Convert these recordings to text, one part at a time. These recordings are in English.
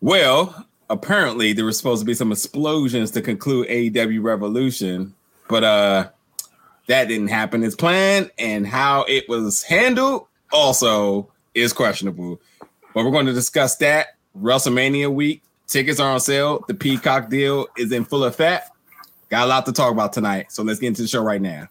Well, apparently there was supposed to be some explosions to conclude AEW Revolution, but uh that didn't happen as planned, and how it was handled also is questionable. But we're going to discuss that WrestleMania week. Tickets are on sale. The Peacock deal is in full effect. Got a lot to talk about tonight, so let's get into the show right now.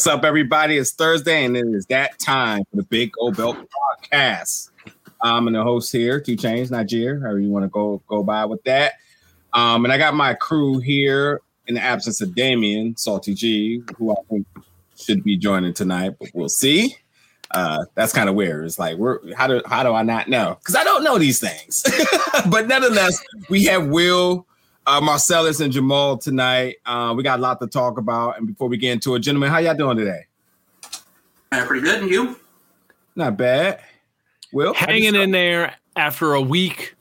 What's up, everybody? It's Thursday, and it is that time for the Big Gold Belt podcast. I'm the host here, Two Chains, Nigeria, however you want to go go by with that. Um, and I got my crew here in the absence of Damien Salty G, who I think should be joining tonight, but we'll see. Uh, that's kind of weird. It's like, we're how do how do I not know? Because I don't know these things. but nonetheless, we have Will uh, Marcellus and Jamal tonight. Uh, we got a lot to talk about. And before we get into it, gentlemen, how y'all doing today? Uh, pretty good. And you? Not bad. Will? Hanging in there after a week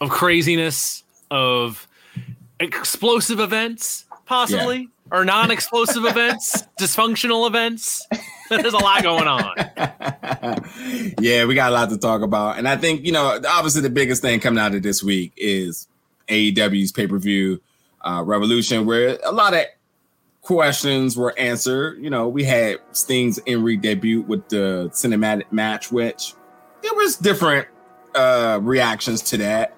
of craziness, of explosive events, possibly, yeah. or non explosive events, dysfunctional events. There's a lot going on. yeah, we got a lot to talk about. And I think, you know, obviously the biggest thing coming out of this week is AEW's pay per view uh, Revolution, where a lot of questions were answered. You know, we had Sting's in ring debut with the cinematic match, which there was different uh, reactions to that.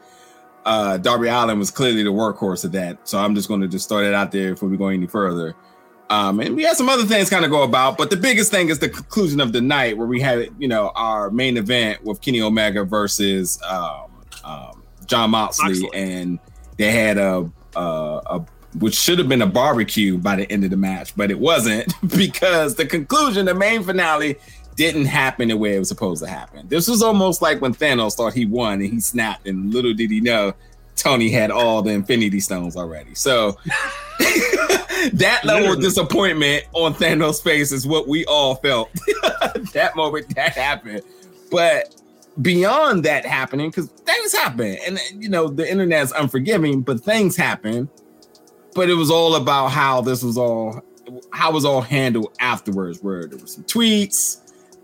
Uh, Darby Allin was clearly the workhorse of that, so I'm just going to just start it out there before we go any further. Um, and we had some other things kind of go about, but the biggest thing is the conclusion of the night where we had, you know, our main event with Kenny Omega versus um, um, Jon Moxley, Moxley. and they had a, a, a which should have been a barbecue by the end of the match, but it wasn't because the conclusion, the main finale, didn't happen the way it was supposed to happen. This was almost like when Thanos thought he won and he snapped, and little did he know Tony had all the Infinity Stones already. So that level of disappointment on Thanos' face is what we all felt that moment that happened. But beyond that happening, because things happen, and you know the internet is unforgiving, but things happen. But it was all about how this was all how was all handled afterwards, where there were some tweets,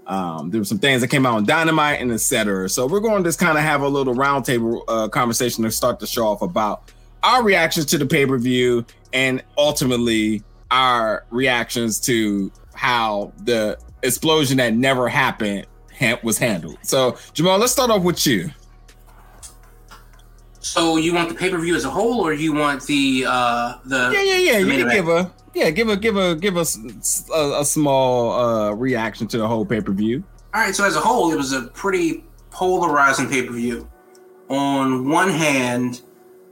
um, there were some things that came out on Dynamite and etc. So we're going to just kind of have a little roundtable uh, conversation to start the show off about our reactions to the pay per view and ultimately our reactions to how the explosion that never happened was handled. So, Jamal, let's start off with you. So, you want the pay per view as a whole, or you want the uh the yeah yeah yeah? You can give a yeah give a give a give us a, a, small uh reaction to the whole pay per view. All right. So as a whole, it was a pretty polarizing pay per view. On one hand,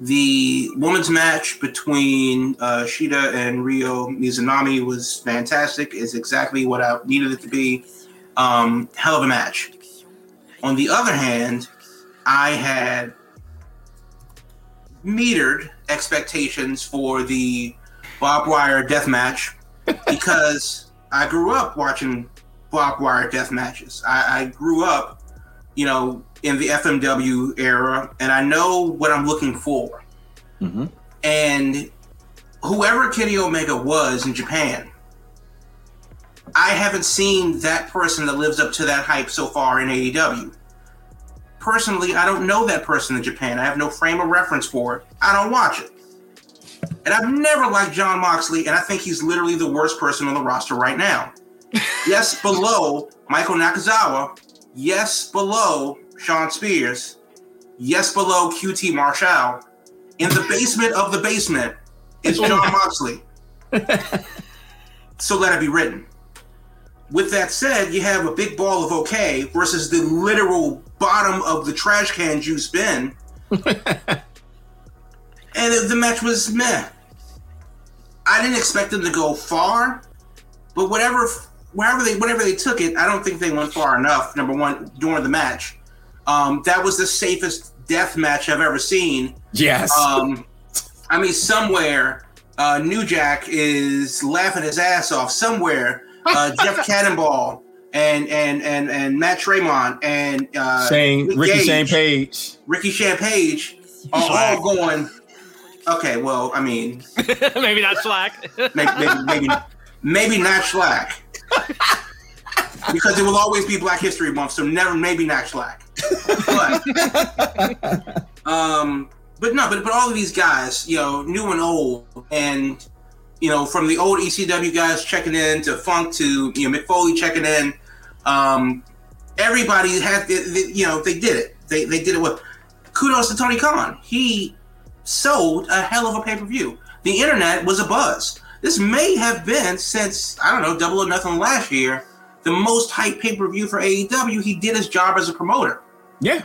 the women's match between uh, Shida and Ryo Mizunami was fantastic. Is exactly what I needed it to be um, hell of a match. On the other hand, I had metered expectations for the barbed wire death match because I grew up watching barbed wire death matches. I, I grew up, you know, in the FMW era, and I know what I'm looking for. Mm-hmm. And whoever Kenny Omega was in Japan, I haven't seen that person that lives up to that hype so far in AEW. Personally, I don't know that person in Japan. I have no frame of reference for it. I don't watch it. And I've never liked Jon Moxley, and I think he's literally the worst person on the roster right now. yes, below Michael Nakazawa. Yes, below Shawn Spears. yes below QT Marshall, in the basement of the basement is Jon Moxley. so let it be written. With that said, you have a big ball of okay versus the literal bottom of the trash can juice bin. and the match was meh. I didn't expect them to go far, but whatever, wherever they, whatever they took it, I don't think they went far enough. Number one, during the match, um, that was the safest death match I've ever seen. Yes. Um, I mean, somewhere uh, New Jack is laughing his ass off. Somewhere uh, Jeff Cannonball and and and and Matt Tremont and uh, Shane, Ricky Gage, Shane Page, Ricky Shane Page are all going. Okay, well, I mean, maybe not Slack. maybe, maybe, maybe, maybe not Slack. because it will always be Black History Month, so never, maybe not Slack. But, um, but no, but but all of these guys, you know, new and old, and you know, from the old ECW guys checking in to Funk to you know Mick Foley checking in, um, everybody had, they, they, you know, they did it. They they did it with kudos to Tony Khan. He sold a hell of a pay per view. The internet was a buzz. This may have been since I don't know Double or Nothing last year, the most hype pay per view for AEW. He did his job as a promoter. Yeah,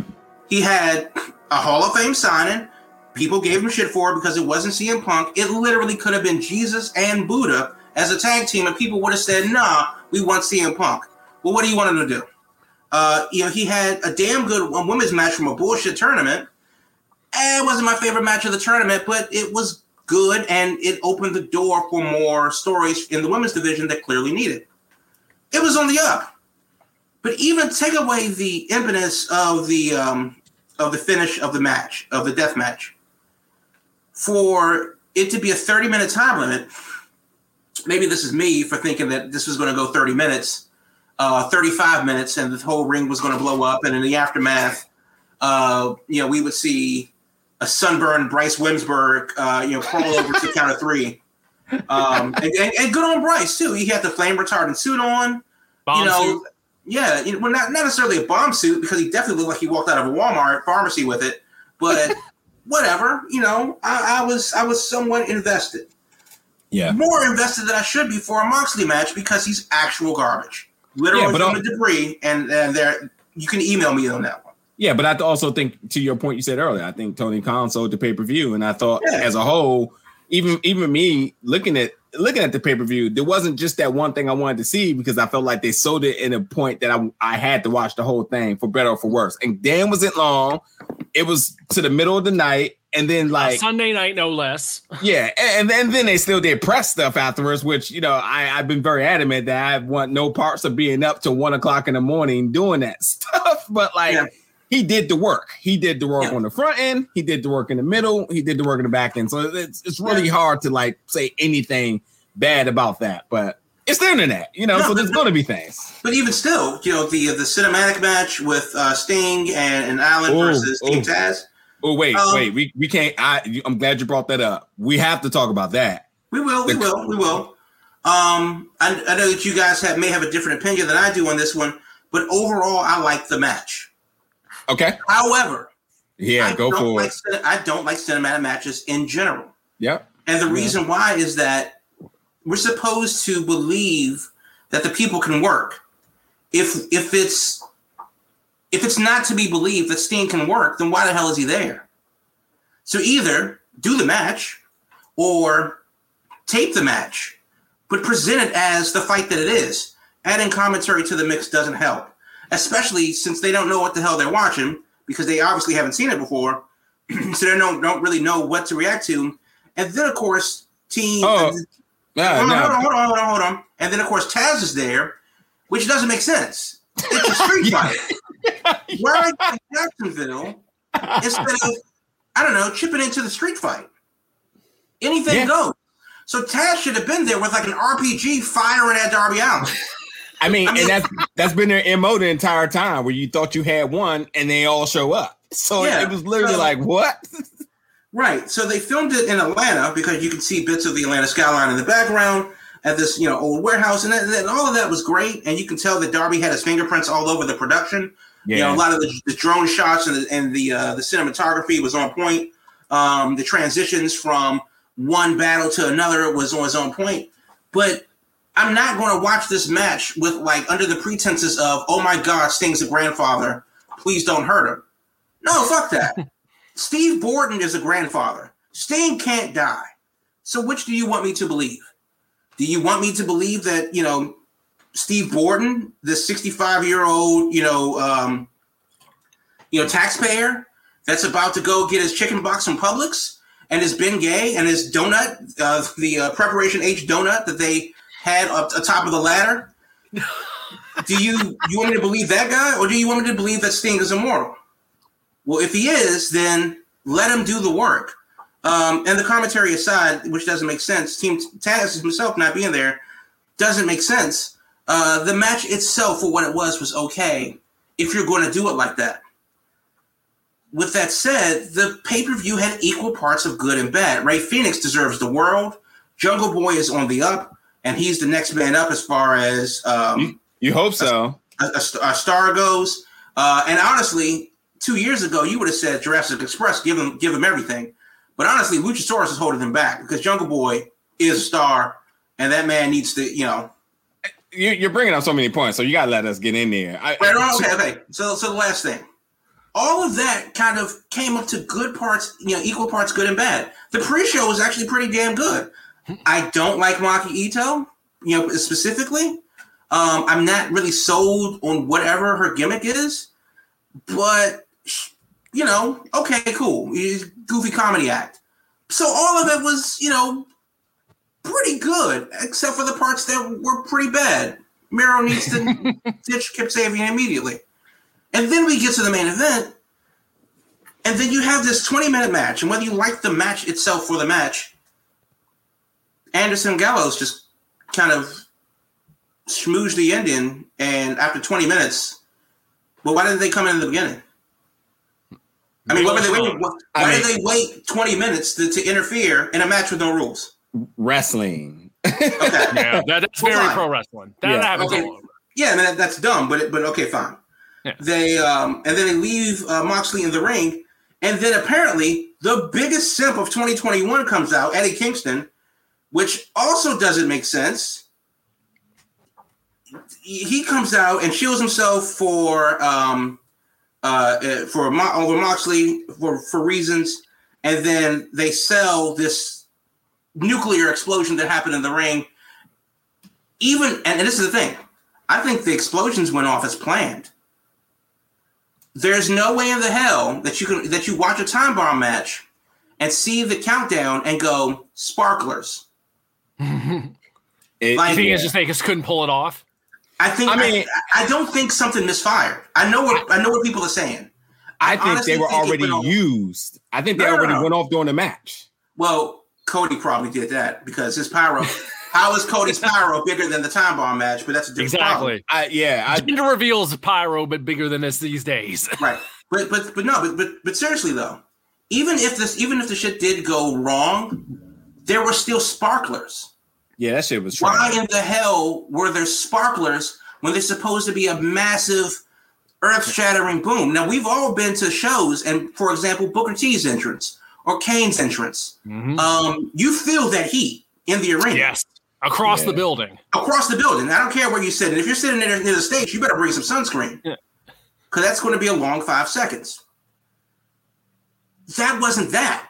he had a Hall of Fame signing. People gave him shit for it because it wasn't CM Punk. It literally could have been Jesus and Buddha as a tag team, and people would have said, "Nah, we want CM Punk." Well, what do you want him to do? Uh, you know, he had a damn good women's match from a bullshit tournament it wasn't my favorite match of the tournament, but it was good and it opened the door for more stories in the women's division that clearly needed. It was on the up. But even take away the impetus of the um, of the finish of the match, of the death match, for it to be a 30 minute time limit, maybe this is me for thinking that this was going to go 30 minutes, uh, 35 minutes, and the whole ring was going to blow up. And in the aftermath, uh, you know, we would see a sunburned Bryce Remsburg, uh, you know, crawl over to count of three. Um, and, and, and, good on Bryce too. He had the flame retardant suit on. Bomb you know, suit. yeah, you know, well, not, not necessarily a bomb suit because he definitely looked like he walked out of a Walmart pharmacy with it. But whatever, you know, I, I, was I was somewhat invested. Yeah, more invested than I should be for a Moxley match because he's actual garbage, literally yeah, from the debris. And and there, you can email me on that one. Yeah, but I also think to your point you said earlier, I think Tony Khan sold the pay per view, and I thought yeah. as a whole, even even me looking at looking at the pay per view, there wasn't just that one thing I wanted to see because I felt like they sold it in a point that I I had to watch the whole thing for better or for worse. And Dan wasn't long; it was to the middle of the night, and then uh, like Sunday night, no less. Yeah, and, and then they still did press stuff afterwards, which you know I I've been very adamant that I want no parts of being up to one o'clock in the morning doing that stuff, but like. Yeah he did the work. He did the work yeah. on the front end. He did the work in the middle. He did the work in the back end. So it's it's really yeah. hard to like say anything bad about that. But it's the internet, you know. No, so there's going to be things. But even still, you know, the the cinematic match with uh, Sting and, and Allin ooh, versus ooh. Team Taz. Oh wait, um, wait, we we can't. I I'm glad you brought that up. We have to talk about that. We will. The, we will. We will. Um, I, I know that you guys have may have a different opinion than I do on this one, but overall, I like the match. Okay. However, yeah, I go for like, it. I don't like cinematic matches in general. Yep. And the reason yeah. why is that we're supposed to believe that the people can work. If if it's if it's not to be believed that Sting can work, then why the hell is he there? So either do the match or tape the match, but present it as the fight that it is. Adding commentary to the mix doesn't help especially since they don't know what the hell they're watching because they obviously haven't seen it before, so they don't don't really know what to react to. And then of course, team. Oh, yeah, hold, on, hold on, hold on, hold on, hold on. And then of course Taz is there, which doesn't make sense. It's a street fight. Why in Jacksonville instead of I don't know chipping into the street fight? Anything yeah. goes. So Taz should have been there with like an RPG firing at Darby Allin. I mean, and that's that's been their mo the entire time, where you thought you had one, and they all show up. So yeah, it was literally so, like, what? right. So they filmed it in Atlanta because you can see bits of the Atlanta skyline in the background at this, you know, old warehouse, and, that, and all of that was great. And you can tell that Darby had his fingerprints all over the production. Yeah. You know, a lot of the, the drone shots and the and the uh, the cinematography was on point. Um, the transitions from one battle to another was on point. But I'm not going to watch this match with like under the pretenses of, oh my God, Sting's a grandfather. Please don't hurt him. No, fuck that. Steve Borden is a grandfather. Sting can't die. So which do you want me to believe? Do you want me to believe that you know Steve Borden, the 65 year old, you know, um, you know, taxpayer that's about to go get his chicken box from Publix and his Bengay and his donut, uh, the uh, Preparation H donut that they had up top of the ladder. do you you want me to believe that guy, or do you want me to believe that Sting is immortal? Well, if he is, then let him do the work. Um, and the commentary aside, which doesn't make sense, Team Taz himself not being there doesn't make sense. Uh, the match itself, for what it was, was okay. If you're going to do it like that. With that said, the pay per view had equal parts of good and bad. Rey Fenix deserves the world. Jungle Boy is on the up, and he's the next man up as far as um, you, you, hope so. A, a, a star goes. Uh, and honestly, two years ago, you would have said Jurassic Express, give him give him everything. But honestly, Luchasaurus is holding him back because Jungle Boy is a star, and that man needs to, you know, you, are bringing up so many points, so you gotta let us get in there. I, okay, okay. So, so the last thing, all of that kind of came up to good parts, you know, equal parts good and bad. The pre-show was actually pretty damn good. I don't like Maki Ito, you know, specifically. Um, I'm not really sold on whatever her gimmick is, but you know, okay, cool, goofy comedy act. So all of it was, you know, pretty good, except for the parts that were pretty bad. Miro needs to ditch Kip Sabian immediately. And then we get to the main event, and then you have this 20 minute match. And whether you like the match itself for the match, Anderson Gallows just kind of schmoozed the Indian, And after 20 minutes, well, why didn't they come in in the beginning? I mean, why, did they, wait, why did they wait 20 minutes to, to interfere in a match with no rules? wrestling. okay, yeah, that, that's very fine. pro wrestling. That yeah. happens okay. all over. Yeah, I mean that's dumb, but but okay, fine. Yeah. They um and then they leave uh, Moxley in the ring, and then apparently the biggest simp of 2021 comes out, Eddie Kingston, which also doesn't make sense. He comes out and shields himself for um uh, uh for Mo- over Moxley for for reasons, and then they sell this nuclear explosion that happened in the ring. Even and, this is the thing, I think the explosions went off as planned. There's no way in the hell that you can that you watch a time bomb match and see the countdown and go sparklers. it, like, you think it's just they just couldn't pull it off? I think. I mean, I, I, don't think something misfired. I know what I know what people are saying. I, I think they were think already used. I think they no, already no, no. went off during the match. Well, Cody probably did that because his pyro. how is Cody's pyro bigger than the time bomb match? But that's a different exactly. I, yeah, I, gender reveals pyro, but bigger than this these days. right, but but but no, but but but seriously though, even if this, even if the shit did go wrong, there were still sparklers. Yeah, that shit was. True. Why in the hell were there sparklers when they're supposed to be a massive, earth-shattering boom? Now we've all been to shows, and for example, Booker T's entrance or Kane's entrance, mm-hmm. um, you feel that heat in the arena. Yes. Across yeah. the building. Across the building. I don't care where you sit. And if you're sitting near, near the stage, you better bring some sunscreen. Because yeah. that's going to be a long five seconds. That wasn't that.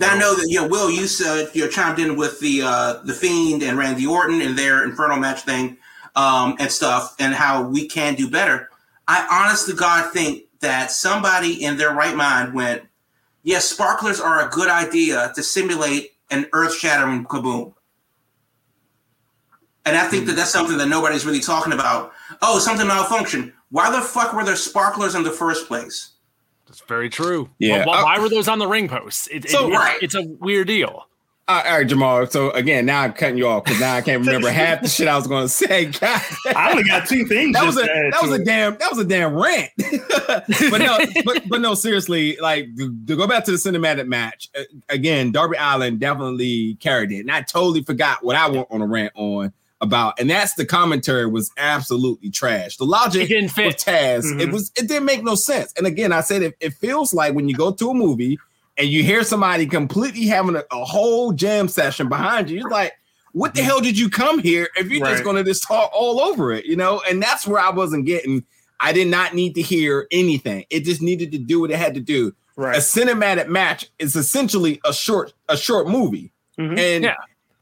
I know that you know Will you uh, you know chimed in with the uh, the Fiend and Randy Orton and their Inferno match thing um, and stuff and how we can do better. I honestly God think that somebody in their right mind went, yes, sparklers are a good idea to simulate an earth-shattering kaboom. And I think that that's something that nobody's really talking about. Oh, something malfunctioned. Why the fuck were there sparklers in the first place? That's very true. Yeah. Why, why, were those on the ring posts? It, so, it, right. it's a weird deal. Uh, all right, Jamal. So again, now I'm cutting you off because now I can't remember half the shit I was going to say. God, I only got two things. That was a that was a damn that was a damn rant. but no, but, but no, seriously, like to, to, go back to the cinematic match again, Darby Allin definitely carried it, and I totally forgot what I want on a rant on. About, and that's the commentary was absolutely trash. The logic It didn't fit. Taz, Mhm. it was it didn't make no sense. And again, I said it, it feels like when you go to a movie and you hear somebody completely having a, a whole jam session behind you, you're like, what the hell did you come here if you're just gonna just talk all over it, you know? And that's where I wasn't getting. I did not need to hear anything. It just needed to do what it had to do. Right. A cinematic match is essentially a short a short movie. Mhm. And Yeah.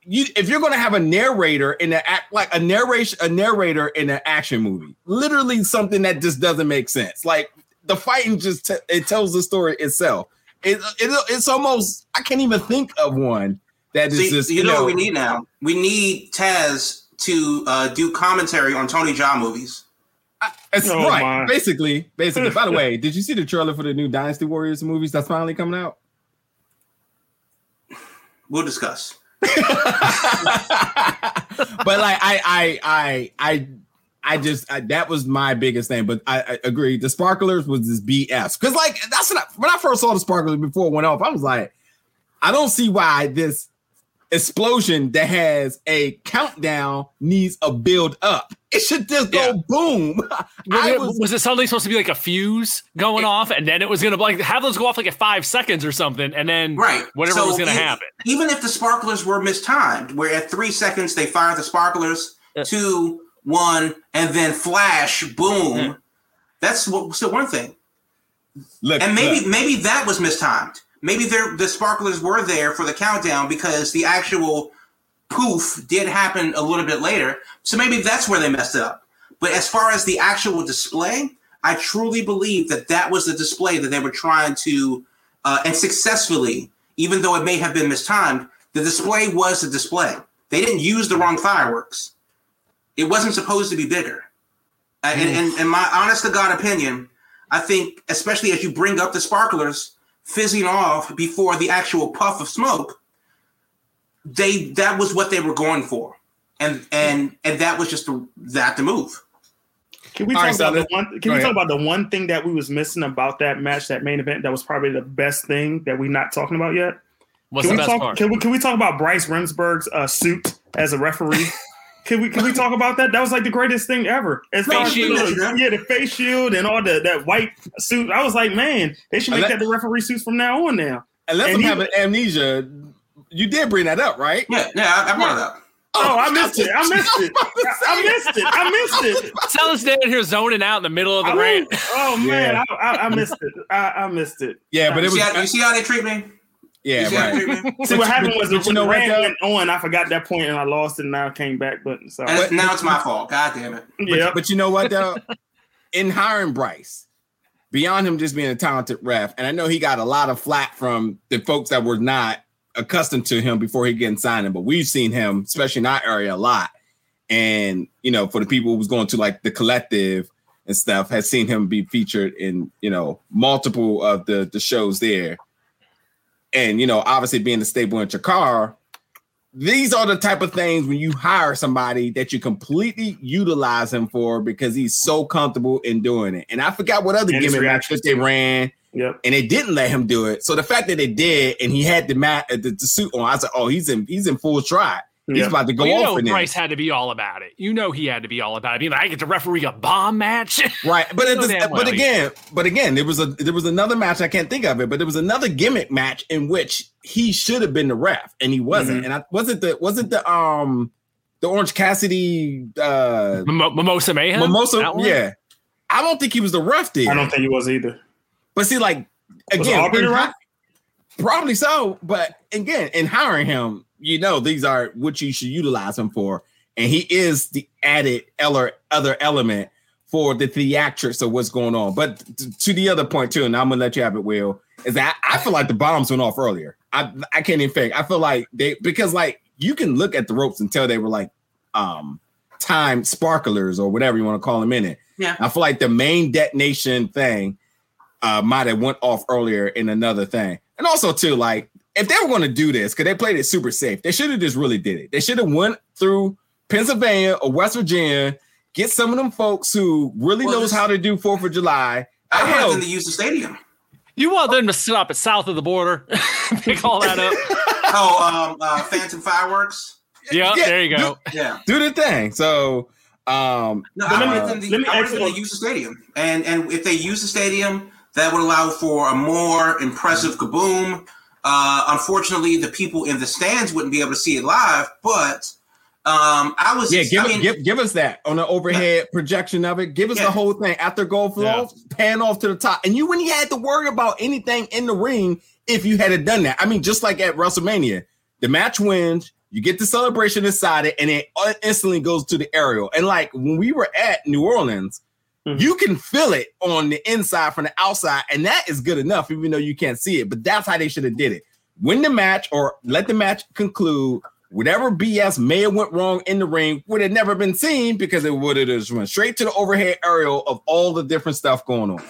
You if you're gonna have a narrator in an act like a narration a narrator in an action movie, literally something that just doesn't make sense. Like the fighting just t- it tells the story itself. It, it it's almost I can't even think of one that is See, just you know, what we need now? We need Taz to uh, do commentary on Tony Jaa movies. It's Oh, right. my. Basically, basically. By the way, did you see the trailer for the new Dynasty Warriors movies that's finally coming out? We'll discuss. But like I I I I I just I, that was my biggest thing. But I, I agree. The sparklers was this BS because like that's I, when I first saw the sparklers before it went off. I was like, I don't see why this explosion that has a countdown needs a build up. It should just go Yeah. boom. Was, it, was- it suddenly supposed to be like a fuse going off, and then it was gonna like have those go off like at five seconds or something, and then Right. whatever So was gonna happen. Even if the sparklers were mistimed, where at three seconds they fire the sparklers, Yeah. two, one, and then flash, boom. Yeah. That's what, still one thing. look, And maybe look. maybe that was mistimed. Maybe the sparklers were there for the countdown because the actual poof did happen a little bit later. So maybe that's where they messed it up. But as far as the actual display, I truly believe that that was the display that they were trying to, uh, and successfully, even though it may have been mistimed, the display was the display. They didn't use the wrong fireworks. It wasn't supposed to be bigger. Uh, and, and my honest to God opinion, I think, especially as you bring up the sparklers fizzing off before the actual puff of smoke, they that was what they were going for, and and and that was just the, that the move. Can we All talk right, so about the one? Can we ahead. talk about the one thing that we was missing about that match, that main event? That was probably the best thing that we're not talking about yet. What's can the we best talk? part? Can we can we talk about Bryce Remsburg's uh, suit as a referee? Can we can we talk about that? That was like the greatest thing ever. As Face far as shield. the- yeah, the face shield and all the that white suit. I was like, man, they should make Let- that the referee suits from now on. Now, unless and I'm he- having amnesia, you did bring that up, right? Yeah, yeah, I, I brought it up. oh, I missed it. I missed it. I, I missed it. I missed it. Sal's down here zoning out in the middle of the I rant. oh man, Yeah. I, I, I missed it. I, I missed it. Yeah, but You it see, was how, you see how they treat me? Yeah, you see how right. treat? See what happened was But when you know the what, went on, I forgot that point and I lost it and now I came back. But so And now it's my fault. God damn it. But, yeah, but you know what though? In hiring Bryce, beyond him just being a talented ref, and I know he got a lot of flack from the folks that were not accustomed to him before he getting signed, in, but we've seen him, especially in our area, a lot. And you know, for the people who was going to like the collective and stuff, has seen him be featured in you know multiple of the the shows there. And you know, obviously being the stable in Chikara, these are the type of things when you hire somebody that you completely utilize him for because he's so comfortable in doing it. And I forgot what other And gimmick matches they ran, yep. and they didn't let him do it. So the fact that they did, and he had the mat the, the suit on, I said, "Oh, he's in he's in full stride. He's Yeah. about to go Well, you off know Bryce this." had to be all about it. You know he had to be all about it. Being like, I get to referee a bomb match. Right, but it So just- but well. again, but again, there was a there was another match I can't think of it, but there was another gimmick match in which he should have been the ref and he wasn't. Mm-hmm. And I wasn't the wasn't the um the Orange Cassidy uh Mimo- Mimosa Mayhem. Mimosa, yeah. I don't think he was the ref there. I don't think he was either. but see, like again, Aubrey in the ref? probably so. But again, in hiring him, you know, these are what you should utilize him for, and he is the added eller- other element for the theatrics of what's going on. But to the other point too, and I'm gonna let you have it, Will, is that I feel like the bombs went off earlier. I I can't even fake. I feel like they because like you can look at the ropes and tell they were like um time sparklers or whatever you want to call them in it. Yeah. I feel like the main detonation thing uh might have went off earlier in another thing. And also too, like if they were going to do this, because they played it super safe, they should have just really did it. They should have went through Pennsylvania or West Virginia, get some of them folks who really Well, knows this- how to do Fourth of July. I Hell, wanted them to use the stadium. You want them to stop at south of the border, pick all that up. Oh, um, uh, Phantom Fireworks. Yeah, Yeah, there you go. Yeah. do the thing. So um No, But I let me- them to, let me I want ask them to use the stadium, and and if they use the stadium, that would allow for a more impressive kaboom. Uh, unfortunately, the people in the stands wouldn't be able to see it live, but um, I was yeah, give, I mean, give give us that on the overhead projection of it. Give us Yeah. the whole thing after goal flow, pan off to the top, and you wouldn't have to worry about anything in the ring if you had done that. I mean, just like at WrestleMania, the match wins, you get the celebration inside it, and it instantly goes to the aerial. And like when we were at New Orleans, Mhm. you can feel it on the inside from the outside, and that is good enough, even though you can't see it. But that's how they should have did it. Win the match or let the match conclude. Whatever BS may have went wrong in the ring would have never been seen because it would have just went straight to the overhead aerial of all the different stuff going on.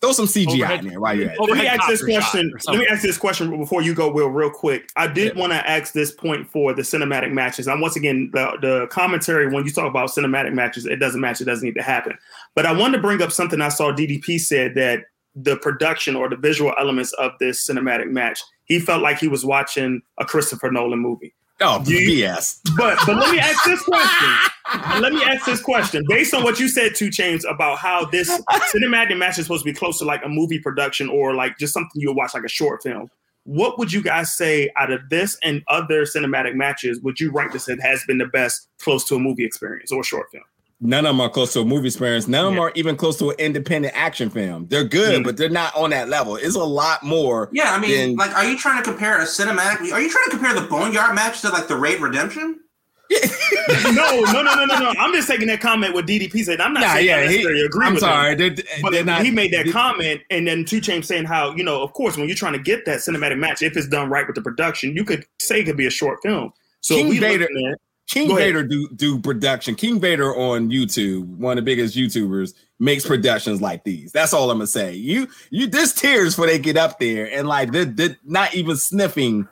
Throw some CGI Overhead- in there while you're at it. Let me ask this question. Let me ask this question before you go, Will, real quick. I did Yeah. want to ask this point for the cinematic matches. And once again, the, the commentary when you talk about cinematic matches, it doesn't match. It doesn't need to happen. But I wanted to bring up something I saw DDP said that the production or the visual elements of this cinematic match, he felt like he was watching a Christopher Nolan movie. Oh, you- BS. But but let me ask this question. let me ask this question. Based on what you said, Two Chains, about how this cinematic match is supposed to be close to like a movie production or like just something you'll watch like a short film. What would you guys say out of this and other cinematic matches would you rank this as has been the best close to a movie experience or short film? None of them are close to a movie experience. None of them Yeah. are even close to an independent action film. They're good, Mhm. but they're not on that level. It's a lot more. yeah, I mean, Then- like, are you trying to compare a cinematic? Are you trying to compare the Boneyard match to like the Raid Redemption? no, no, no, no, no, no. I'm just taking that comment with DDP said. I'm not Nah, saying yeah, I he- necessarily agree I'm with him. sorry. They're, But they're not, he made that they- comment, and then Two Chainz saying how you know, of course, when you're trying to get that cinematic match, if it's done right with the production, you could say it could be a short film. So King we Vader- looking at King Go ahead. Vader do do production. King Vader on YouTube, one of the biggest YouTubers, makes productions like these. That's all I'm gonna say. You you there's tears before they get up there, and like they're, they're not even sniffing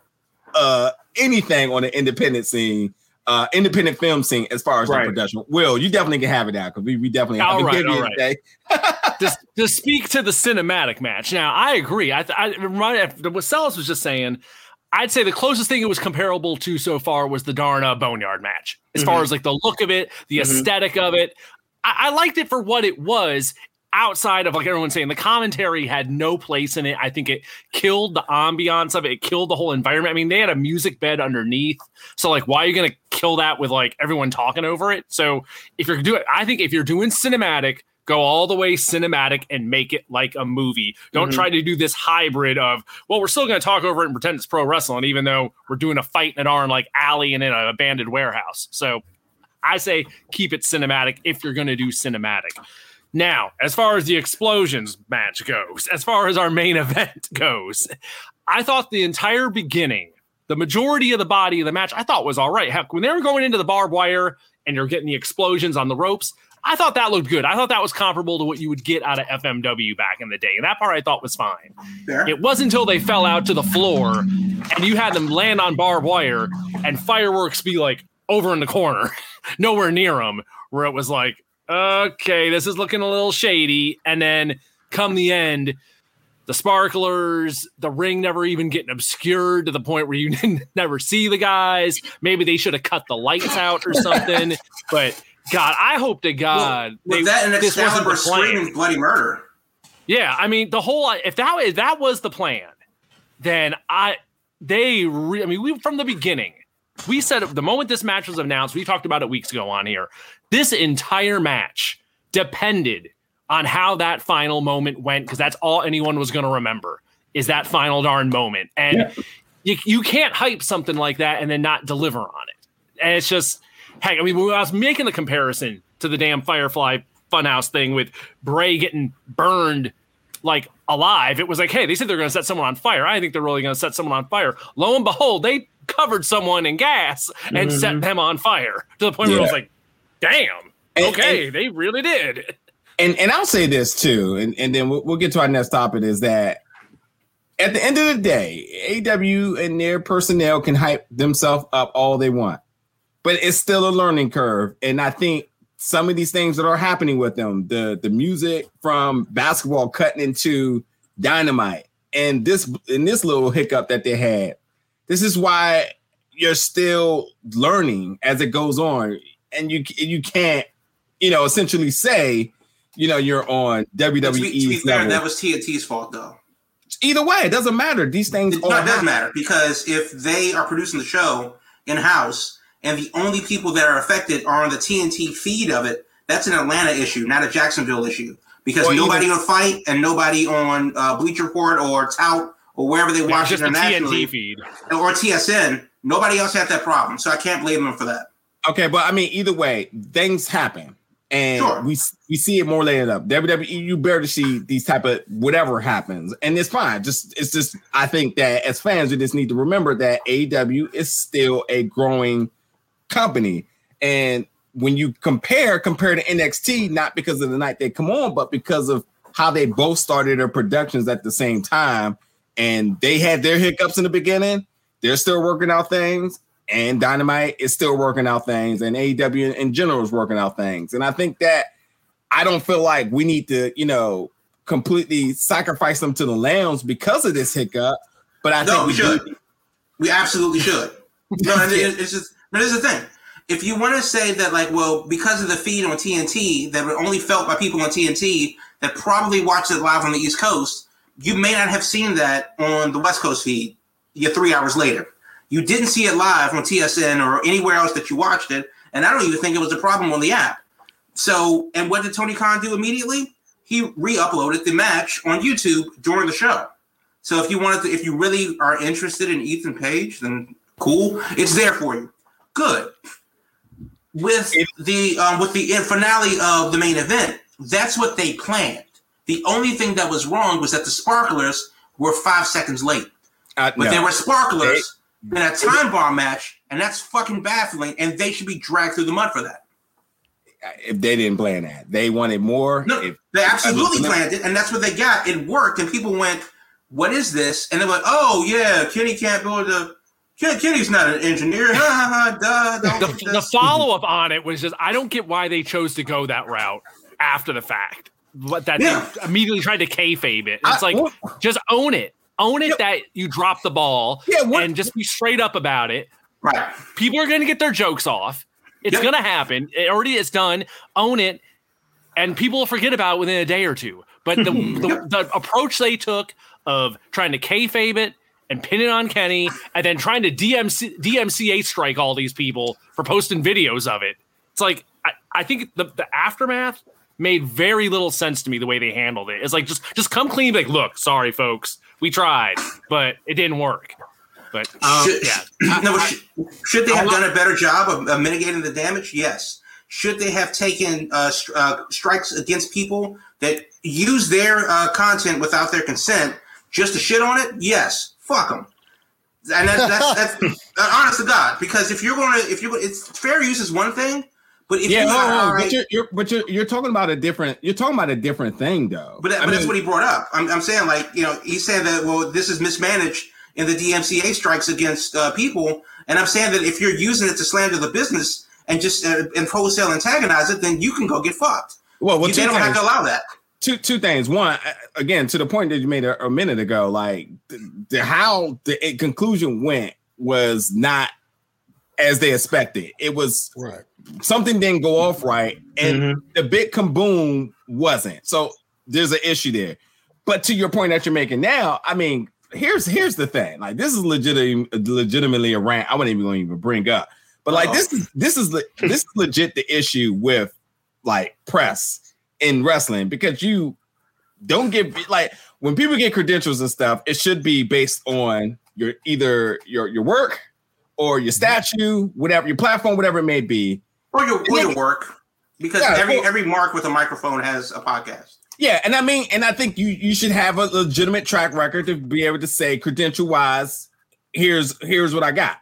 uh anything on the independent scene, uh independent film scene as far as Right. the production. Will you definitely can have it out because we, we definitely All have right, give you all a right. day. to, to speak to the cinematic match. Now, I agree. I, I remind what Celis was just saying. I'd say the closest thing it was comparable to so far was the Darna Boneyard match, as far as like the look of it, the Mhm. aesthetic of it. I, I liked it for what it was. Outside of like everyone saying, the commentary had no place in it. I think it killed the ambiance of it. It killed the whole environment. I mean, they had a music bed underneath, so like, why are you gonna kill that with like everyone talking over it? So if you're doing, I think if you're doing cinematic, go all the way cinematic and make it like a movie. Don't Mhm. try to do this hybrid of, well, we're still going to talk over it and pretend it's pro wrestling, even though we're doing a fight in an arm like alley and in an abandoned warehouse. So I say keep it cinematic if you're going to do cinematic. Now, as far as the explosions match goes, as far as our main event goes, I thought the entire beginning, the majority of the body of the match, I thought was all right. Heck, when they were going into the barbed wire and you're getting the explosions on the ropes, I thought that looked good. I thought that was comparable to what you would get out of FMW back in the day. And that part I thought was fine. There. It wasn't until they fell out to the floor and you had them land on barbed wire and fireworks be like over in the corner, nowhere near them, where it was like, okay, this is looking a little shady. And then come the end, the sparklers, the ring never even getting obscured to the point where you never see the guys. Maybe they should have cut the lights out or something. but God, I hope to God Was they- that an this wasn't Excalibur screaming bloody murder? Yeah, I mean the whole uh, if that if that was the plan, then I they re, I mean we from the beginning we said the moment this match was announced, we talked about it weeks ago on here. This entire match depended on how that final moment went because that's all anyone was going to remember is that final darn moment, and you you can't hype something like that and then not deliver on it. And it's just heck, I mean when I was making the comparison to the damn Firefly Funhouse thing with Bray getting burned like alive. It was like, hey, they said they're going to set someone on fire. I think they're really going to set someone on fire. Lo and behold, they covered someone in gas and mm-hmm. set them on fire to the point where I was like, damn, And- okay, they really did. and and I'll say this too, and, and then we'll, we'll get to our next topic is that at the end of the day, AW and their personnel can hype themselves up all they want, but it's still a learning curve. And I think some of these things that are happening with them, the the music from basketball cutting into dynamite, and this and this little hiccup that they had, this is why you're still learning as it goes on, and you you can't, you know, essentially say, you know, you're on WWE's to be, to be fair, that was TNT's fault though. Either way, it doesn't matter. These things It all no, it doesn't matter because if they are producing the show in house and the only people that are affected are on the TNT feed of it, that's an Atlanta issue, not a Jacksonville issue. Because Or nobody even- on FITE and nobody on uh, Bleacher Report or Tout or wherever they watch it internationally TNT feed. or TSN, nobody else had that problem. So I can't blame them for that. Okay, but I mean, either way, things happen, and Sure. we we see it more later up. WWE, you barely see these type of whatever happens, and it's fine. Just it's just I think that as fans, we just need to remember that AEW is still a growing company, and when you compare compare to NXT, not because of the night they come on, but because of how they both started their productions at the same time, and they had their hiccups in the beginning. They're still working out things and Dynamite is still working out things, and AEW in general is working out things. And I think that I don't feel like we need to, you know, completely sacrifice them to the lambs because of this hiccup. But I No, think we do- should. We absolutely should. No, it's just no. here's the thing. If you want to say that, like, well, because of the feed on TNT that were only felt by people on TNT that probably watched it live on the East Coast, you may not have seen that on the West Coast feed. You three hours later, you didn't see it live on TSN or anywhere else that you watched it, and I don't even think it was a problem on the app. So, and what did Tony Khan do immediately? He re-uploaded the match on YouTube during the show. So if you wanted to, if you really are interested in Ethan Page, then cool, it's there for you. Good. With the um, with the finale of the main event, that's what they planned. The only thing that was wrong was that the sparklers were five seconds late. I- But no. there were sparklers in a time bomb match, and that's fucking baffling. And they should be dragged through the mud for that. if they didn't plan that, they wanted more. No, If- they absolutely I- planned it, and that's what they got. It worked, and people went, "What is this?" And they're like, "Oh yeah, Kenny can't build a. Kenny's not an engineer." Ha ha ha! Duh. The, the follow up on it was just I don't get why they chose to go that route after the fact. But that Yeah. they immediately tried to kayfabe it. It's I- like what- just own it. Own it Yeah. that you dropped the ball Yeah, what- and just be straight up about it. right. People are going to get their jokes off. It's Yep. going to happen. It already is done. Own it, and people will forget about it within a day or two. But the, the, the approach they took of trying to kayfabe it and pin it on Kenny, and then trying to DMC, DMCA strike all these people for posting videos of it. It's like I, I think the, the aftermath made very little sense to me the way they handled it. It's like just just come clean, like, look, sorry folks, we tried, but it didn't work. But um, should, yeah, no, but sh- should they have I- done a better job of, of mitigating the damage? Yes. Should they have taken uh, stri- uh, strikes against people that use their uh, content without their consent just to shit on it? Yes. Fuck them. And that, that's that's uh, honest to God. Because if you're going to, if you're, it's fair use is one thing, but if yeah, you, no, no, all but right, you're, you're but you're you're talking about a different you're talking about a different thing though. But, but that's what he brought up. I'm, I'm saying, like, you know, he's saying that, well, this is mismanaged in the DMCA strikes against uh, people. And I'm saying that if you're using it to slander the business and just uh, and wholesale antagonize it, then you can go get fucked. well, well You- they don't have to allow that. Two two things. One, again, to the point that you made a, a minute ago, like the, the how the it- conclusion went was not as they expected. It was Right. something didn't go off right, and Mhm. the big kaboom wasn't. So there's an issue there. But to your point that you're making now, I mean, here's here's the thing. Like this is legit, legitimately a rant. I wasn't even going to even bring up. But like Uh-oh. this is this is this is legit the issue with like press in wrestling because you don't get like when people get credentials and stuff, it should be based on your either your your work or your statue, whatever your platform, whatever it may be. Or your, or your work. Because Yeah, every well- every mark with a microphone has a podcast. Yeah, and I mean, and I think you you should have a legitimate track record to be able to say credential wise, here's here's what I got.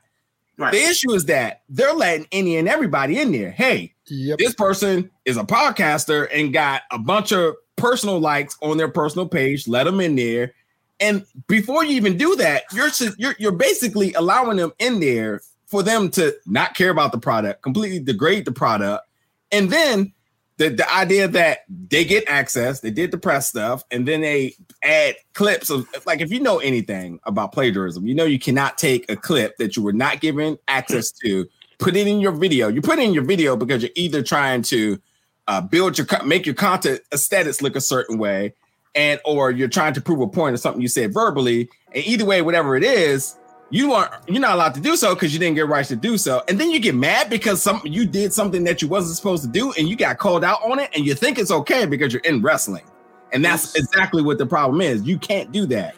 Right. The issue is that they're letting any and everybody in there. Hey, Yep. this person is a podcaster and got a bunch of personal likes on their personal page. Let them in there, and before you even do that, you're you're you're basically allowing them in there for them to not care about the product, completely degrade the product, and then the, the idea that they get access, they did the press stuff, and then they add clips of like if you know anything about plagiarism, you know you cannot take a clip that you were not given access to, put it in your video. You put it in your video because you're either trying to uh, build your make your content aesthetics look a certain way, and or you're trying to prove a point or something you said verbally. And either way, whatever it is, you are you're not allowed to do so because you didn't get rights to do so. And then you get mad because some you did something that you wasn't supposed to do and you got called out on it, and you think it's okay because you're in wrestling. And that's exactly what the problem is. You can't do that.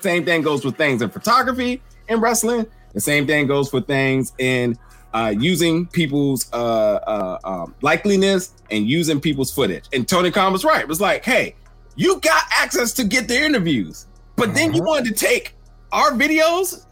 Same thing goes with things in photography and wrestling. The same thing goes for things in uh, using people's uh, uh, um, likeliness and using people's footage. And Tony Khan was right. It was like, hey, you got access to get the interviews, but then you uh-huh. wanted to take our videos.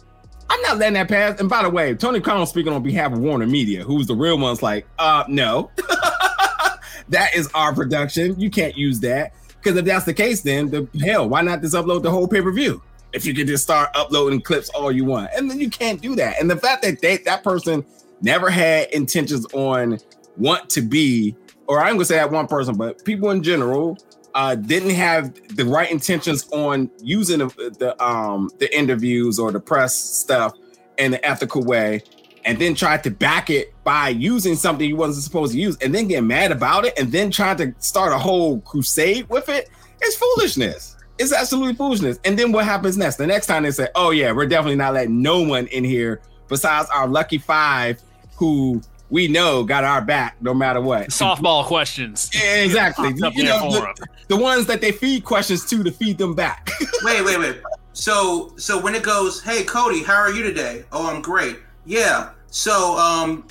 I'm not letting that pass. And by the way, Tony Khan was speaking on behalf of Warner Media, who's the real ones. Like, uh, no, that is our production. You can't use that because if that's the case, then the hell, why not just upload the whole pay per view? If you could just start uploading clips all you want, and then you can't do that. And the fact that they, that person never had intentions on want to be, or I'm gonna say that one person, but people in general uh, didn't have the right intentions on using the, the um the interviews or the press stuff in an ethical way, and then tried to back it by using something you wasn't supposed to use, and then get mad about it, and then trying to start a whole crusade with it. It's foolishness. It's absolutely foolishness. And then what happens next? The next time they say, "Oh yeah, we're definitely not letting no one in here besides our lucky five who we know got our back no matter what. Softball questions. Yeah, exactly. you know, the, the, ones that they feed questions to to feed them back. wait, wait, wait. So, so when it goes, hey Cody, how are you today? Oh, I'm great. Yeah. So, um,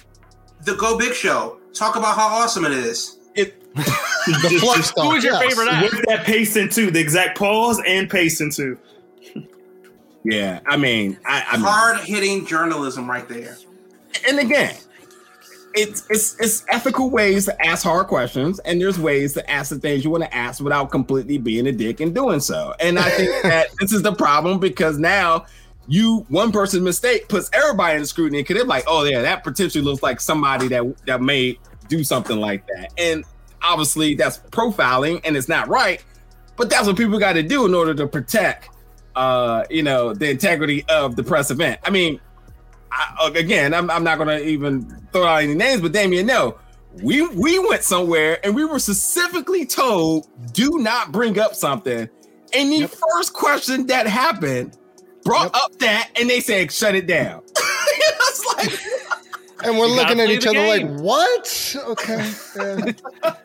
the Go Big Show. Talk about how awesome it is. It. the flux Who was your yes. favorite act? With that pacing too, the exact pause and pacing too. Yeah, I mean, I, I hard hitting journalism right there and again, it's it's it's ethical ways to ask hard questions, and there's ways to ask the things you want to ask without completely being a dick and doing so. And I think that this is the problem because now you one person's mistake puts everybody in scrutiny because they're like, oh yeah, that potentially looks like somebody that that may do something like that. And obviously that's profiling and it's not right, but that's what people got to do in order to protect uh you know the integrity of the press event. I mean, I, uh, again, I'm, I'm not going to even throw out any names, but Damien, no, we we went somewhere and we were specifically told do not bring up something. And the yep. first question that happened brought yep. up that, and they said shut it down. like, and we're looking at each other game. like, what? Okay. Yeah.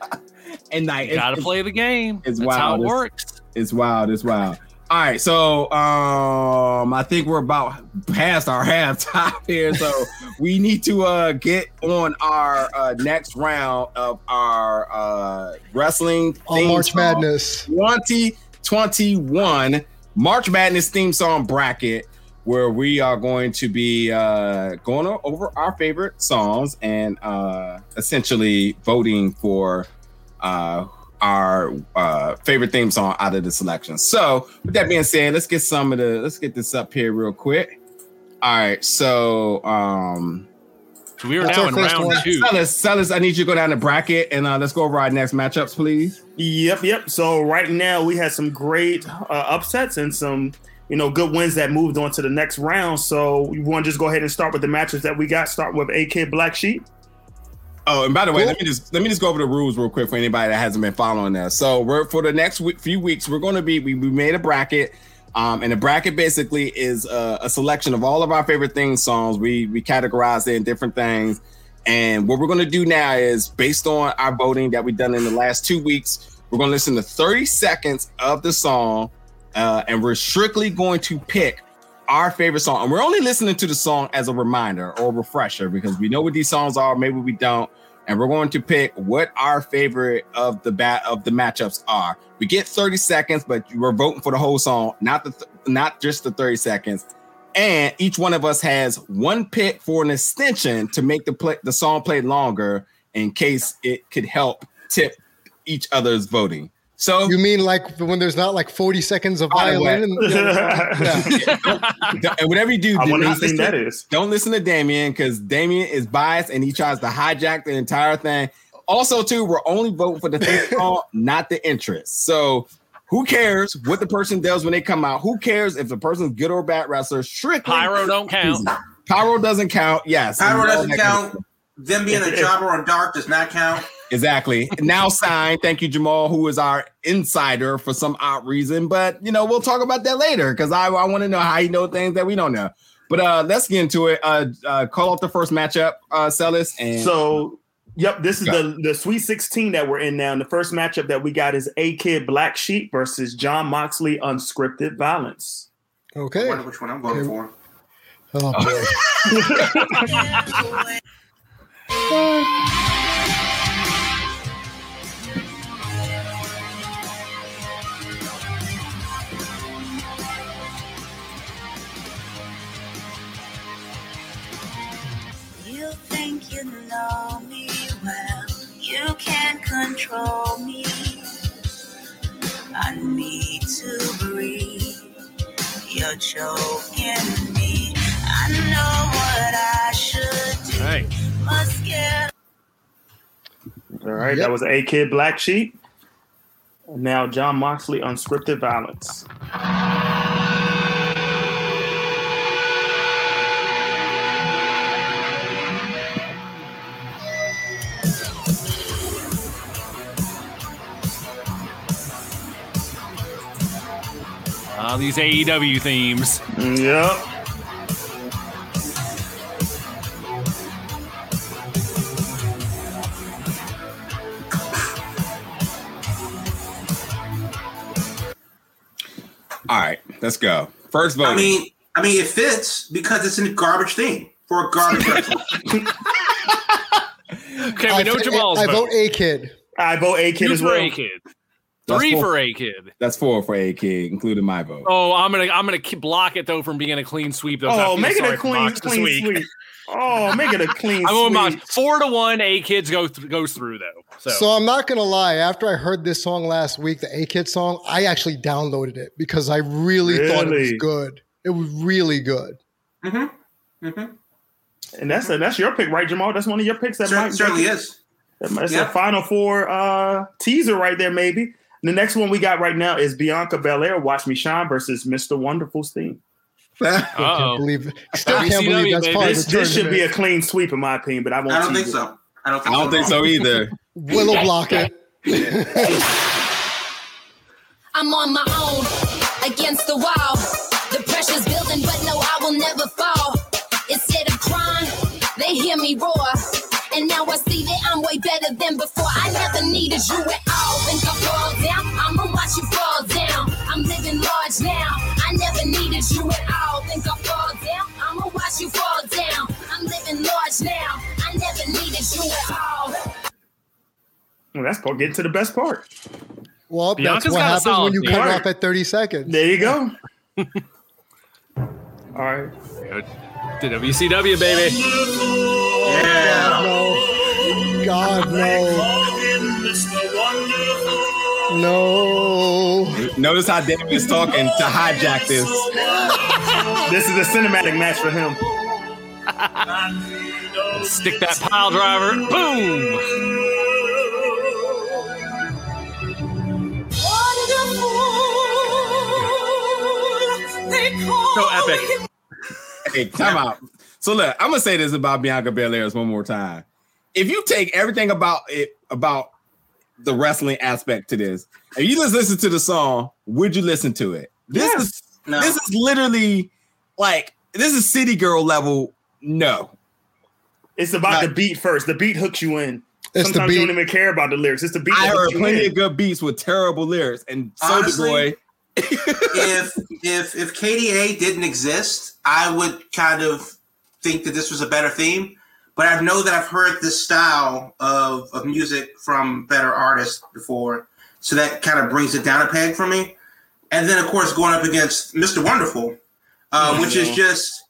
and like, you gotta it's, play the game. It's That's wild. how it it's, works. It's wild. It's wild. All right, so um, I think we're about past our halftime here, so we need to uh get on our uh, next round of our uh wrestling on March Madness. 2021 March Madness theme song bracket, where we are going to be uh going over our favorite songs and uh essentially voting for uh our uh, favorite theme song out of the selection. So, with that being said, let's get some of the let's get this up here real quick. All right, so um, so we are now in round one. two. Sellers, sellers, I need you to go down the bracket and uh, let's go over our next matchups, please. Yep, yep. So right now we had some great uh, upsets and some you know good wins that moved on to the next round. So we want to just go ahead and start with the matches that we got. Start with AK Black Sheep Oh, and by the way, cool. let me just let me just go over the rules real quick for anybody that hasn't been following that. So we're for the next week, few weeks, we're going to be we, we made a bracket, um, and the bracket basically is a, a selection of all of our favorite things songs. We we categorize it in different things, and what we're going to do now is based on our voting that we've done in the last two weeks, we're going to listen to 30 seconds of the song, uh, and we're strictly going to pick our favorite song. And we're only listening to the song as a reminder or a refresher because we know what these songs are, maybe we don't and we're going to pick what our favorite of the bat of the matchups are. We get 30 seconds, but we're voting for the whole song, not the th- not just the 30 seconds. And each one of us has one pick for an extension to make the play the song play longer in case it could help tip each other's voting. So you mean like when there's not like 40 seconds of violin? And, yeah. and whatever you do, I do not listen, that is. Don't listen to Damien because Damien is biased and he tries to hijack the entire thing. Also, too, we're only voting for the theme song, not the interest. So who cares what the person does when they come out? Who cares if the person's good or bad wrestler? Strictly Pyro don't count. Pyro doesn't count. Yes. Pyro doesn't that kind of count. Them being a jobber on dark does not count. Exactly. now signed. Thank you, Jamal, who is our insider for some odd reason. But you know, we'll talk about that later because I, I want to know how you know things that we don't know. But uh let's get into it. Uh, uh call off the first matchup, uh Celis. And So, yep, this is the the Sweet 16 that we're in now. And the first matchup that we got is A Kid Black Sheep versus Jon Moxley Unscripted Violence. I Okay. wonder which one I'm voting for. Oh know me well. You can control me. I need to breathe. You're choking me. I know what I should do. Right. Must get All right, Yep. that was A Kid Black Sheep. Now Jon Moxley Unscripted Violence. Ah, these AEW themes. Yep. all right, let's go. First vote. I mean, I mean, it fits because it's a garbage thing for a garbage wrestler. Okay, we I, know th- Jamal's I vote. vote A Kid. I vote A Kid as well. A Kid. That's Three four. for A Kid. That's four for A Kid, including my vote. Oh, I'm gonna I'm gonna keep- block it though from being a clean sweep. Though, Oh, make it a clean, clean sweep. Oh, make it a clean I'm going sweep. Mox. Four to one. A Kids go th- goes through though. So, So I'm not gonna lie. After I heard this song last week, the A Kid song, I actually downloaded it because I really, thought it was good. It was really good. mm-hmm. Mm-hmm. And that's a, that's your pick, right, Jamal? That's one of your picks. That Cer- might certainly is. That's Yeah. a Final Four uh, teaser right there, maybe. The next one we got right now is Bianca Belair, Watch Me Shine versus Mr. Wonderful's theme. Can't oh. believe it. Still can't believe that's baby. part This, of the this should be a clean sweep, in my opinion, but I won't. I don't think it. so. I don't I think don't so. think so either. Willow block it. I'm on my own against the wall. The pressure's building, but no, I will never fall. Instead of crying, they hear me roar. And now I see that I'm way better than before. I never needed you at all. Think I fall down? I'ma watch you fall down. I'm living large now. I never needed you at all. Think I fall down? I'ma watch you fall down. I'm living large now. I never needed you at all. Well, that's part. Getting to the best part. Well, Bianca's that's what happens when you cut Right. off at 30 seconds. There you go. All right. The WCW baby. Yeah. No. God, no. No. Notice how David is talking to hijack this. This is a cinematic match for him. Stick that pile driver. Boom. So epic. Hey, time out. So look, I'm gonna say this about Bianca Belair one more time. If you take everything about it about the wrestling aspect to this, if you just listen to the song, would you listen to it? This is No. this is literally like this is city girl level. No, It's about Right. the beat first. The beat hooks you in. It's the Sometimes you don't even care about the lyrics. It's the beat. I heard plenty in. of good beats with terrible lyrics, and Soldier Honestly, Boy. If if if KDA didn't exist, I would kind of think that this was a better theme. But I know that I've heard this style of, of music from better artists before, so that kind of brings it down a peg for me. And then, of course, going up against Mr. Wonderful, uh, which is just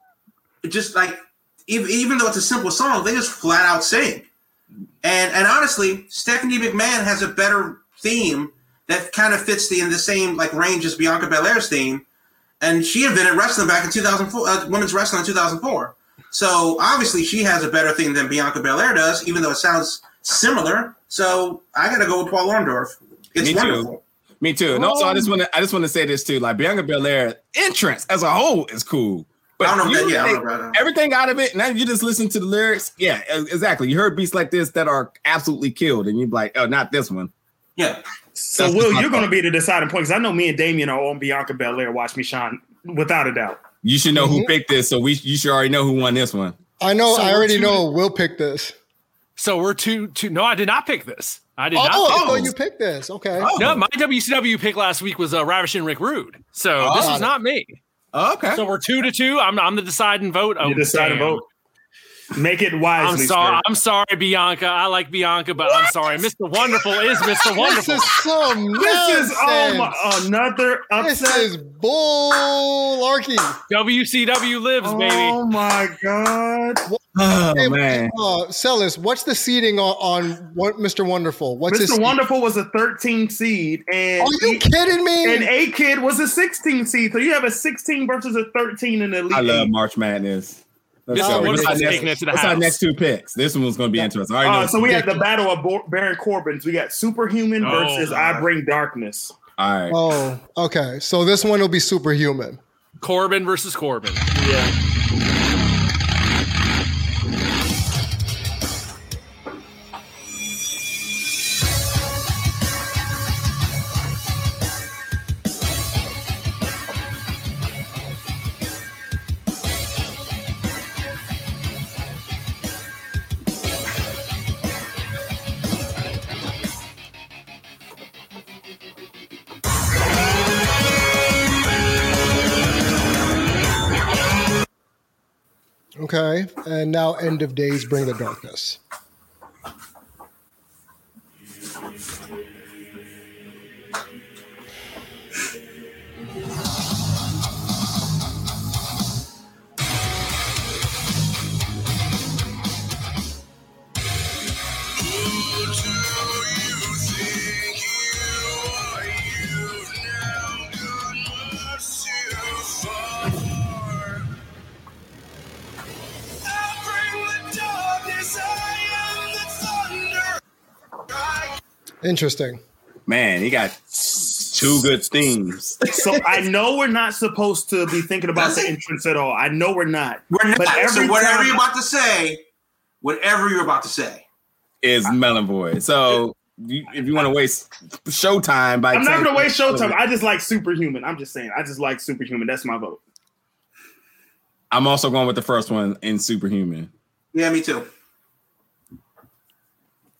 just like even, even though it's a simple song, they just flat out sing. And and honestly, Stephanie McMahon has a better theme that kind of fits the in the same like range as Bianca Belair's theme, and she invented wrestling back in 2004, uh, women's wrestling in 2004. So obviously, she has a better theme than Bianca Belair does, even though it sounds similar. So I got to go with Paul Orndorff. It's Me too. wonderful. Me too. And also, I just want to I just want to say this too. Like Bianca Belair entrance as a whole is cool. I don't know you that- yeah, I don't know everything out of it. Now you just listen to the lyrics. Yeah, exactly. You heard beats like this that are absolutely killed, and you're like, oh, not this one. Yeah. So, That's Will, you're going to be the deciding point because I know me and Damien are on Bianca Belair. Watch me shine, without a doubt. You should know who Mhm. picked this, so we you should already know who won this one. I know. So I already two- know. We'll pick this. So we're two two. No, I did not pick this. I did Oh, not. I pick thought this. you picked this. Okay. Oh. No, my WCW pick last week was uh, Ravishing Rick Rude. So this Oh. was not me. Oh, okay. So we're two to two. I'm I'm the deciding vote. Oh, you decide to vote. Make it I'm sorry. sir. I'm sorry, Bianca. I like Bianca, but I'm sorry. Mr. Wonderful is Mr. Wonderful. This is some This is oh nonsense. my, another This upset. is bullarchy. WCW lives, baby. Oh my god! Oh Hey, man. Uh, Celis, what's the seating on, on what, Mr. Wonderful? What's his Mr. seed? Wonderful was a 13 seed, and Are you kidding me? and A Kid was a 16 seed. So you have a 16 versus a 13 in the league. I love March Madness. Let's Mr. go. What's our next- taking it to the what's our next two picks? This one's going to be interesting. All right, already know. Uh, so we have the battle of Bo- Baron Corbin's. We got Superhuman Oh, versus God. I Bring Darkness. All right. oh, okay. So this one will be superhuman. Corbin versus Corbin. Yeah. Okay. And now end of days bring the darkness. Interesting. Man, he got two good themes. So I know we're not supposed to be thinking about the entrance at all. I know we're not. We're not. But so whatever time- you're about to say, whatever you're about to say. is Melon Boy. So you, if you want to waste showtime by I'm not going to waste showtime. I just like Superhuman. I'm just saying. I just like Superhuman. That's my vote. I'm also going with the first one in Superhuman. Yeah, me too.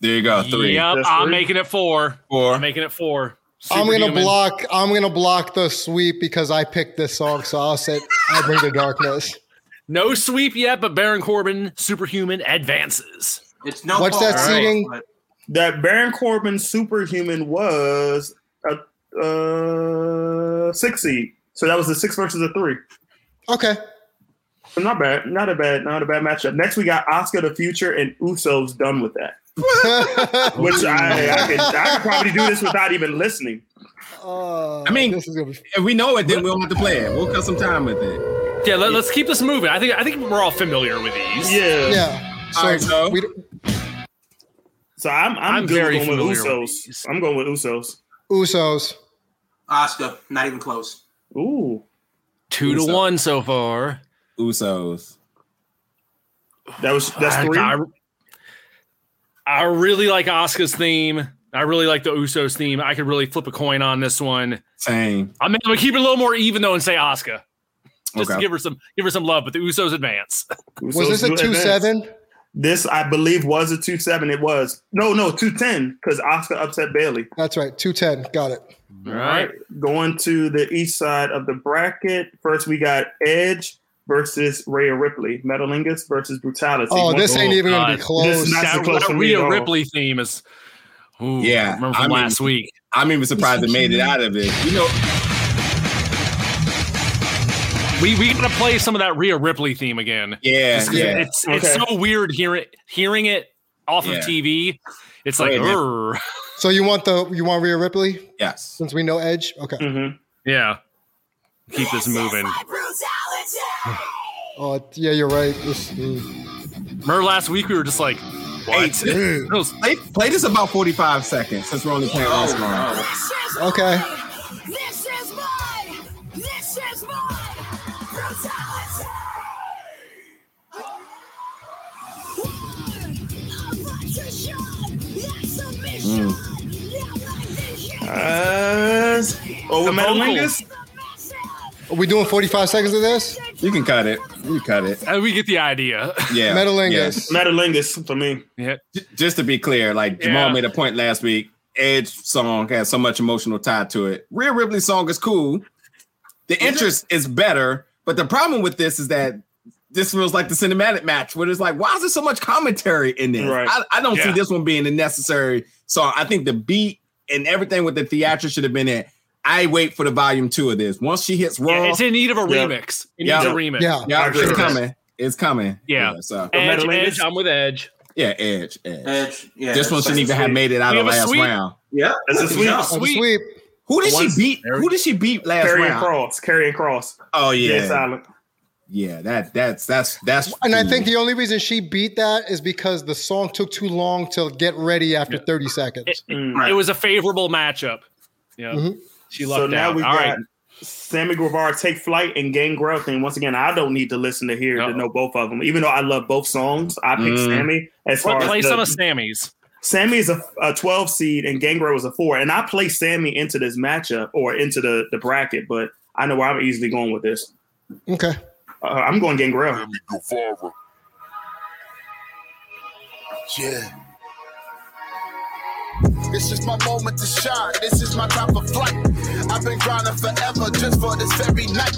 There you go. Three. Yep, That's I'm three. making it four. Four. I'm making it four. I'm gonna Superhuman. block. I'm gonna block the sweep because I picked this song. So I'll say I bring the darkness. No sweep yet, but Baron Corbin, Superhuman advances. It's no. What's that seating? but That Baron Corbin Superhuman was a uh, six seed. So that was the six versus a three. Okay. So not bad. Not a bad. Not a bad matchup. Next we got Asuka the Future and Usos done with that. Which I I could, I could probably do this without even listening. Uh, I mean- this is gonna be. If we know it, then we don't have to play it. We'll cut some time with it. Yeah, let, us keep this moving. I think I think we're all familiar with these. Yeah. Yeah. So, All right, so- we, So I'm I'm, I'm very going with familiar with Usos. these. I'm going with Usos. Usos. Asuka, not even close. Ooh. Two to one so far. Usos. That was that's three. I, I really like Asuka's theme. I really like the Usos theme. I could really flip a coin on this one. Same. I'm gonna keep it a little more even though and say Asuka. Just Okay. to give her some give her some love, but the Usos advance. Was Usos this a two advance. seven? This I believe was a two seven. It was no no two ten because Oscar upset Bayley. That's right. Two ten. Got it. All right. Going to the east side of the bracket. First we got Edge versus Rhea Ripley. Metalingus versus Brutality. Oh, this ain't Oh, even gonna be God. close. This is not- That, so close that for me Rhea. Ripley theme is ooh, Yeah, I remember I from mean- last week. I'm even surprised it made it out of it. You know, We we gotta play some of that Rhea Ripley theme again. yeah, yeah. It's it's so weird hearing hearing it off Yeah. of TV. It's like, "Urgh." So you want the you want Rhea Ripley yes. since we know Edge? Okay. Mhm. yeah. Keep this moving. Oh yeah, you're right. This, mm. Remember last week we were just like, Hey, Those- play, play this about 45 seconds since we're only playing one song. Okay. This is mine. This is mine. Brutality. Uh, over The Metalingus? Are we doing 45 seconds of this? You can cut it. You cut it. Uh, we get the idea. Yeah. Metalingus. Metalingus for me. yeah. J- Just to be clear, like Jamal Yeah. made a point last week. Edge song has so much emotional tie to it. Rhea Ripley song is cool. The interest is better, but the problem with this is that this feels like the cinematic match where it's like, why is there so much commentary in this? Right. I, I don't see this one being a necessary song. I think the beat and everything with the theatrics should have been it. I wait for the volume two of this. Once she hits raw, Yeah, it's in need of a Yeah. remix. It Yeah. needs a remix. Yeah. yeah, I'm it's sure. coming. It's coming. Yeah. so Edge, Metalingus? Edge, I'm with Edge. yeah, Edge, Edge. Edge. Yeah. this one shouldn't like even have made it out We of have last sweep. round. Yeah. That's a sweep. Yeah. Sweet. sweep. Who did Once- she beat? Who did she beat last Carrying round? Cross. Karrion Kross. Oh Yeah. yeah, That that's that's that's. And I think the only reason she beat that is because the song took too long to get ready after 30 seconds. It, it- Mm. it was a favorable matchup. Yeah. Mhm. She So now out. we All got right. Sammy Guevara take flight and Gangrel thing. Once again, I don't need to listen to hear No. to know both of them. Even though I love both songs, I pick Mm. Sammy as Play, far play as the, some of Sammy's. Sammy is a, a 12 seed and Gangrel was a four. And I play Sammy into this matchup or into the, the bracket, but I know where I'm easily going with this. Okay. Uh, I'm going Gangrel. Yeah. This is my moment to shine. This is my time for flight. I've been grinding forever just for this very night.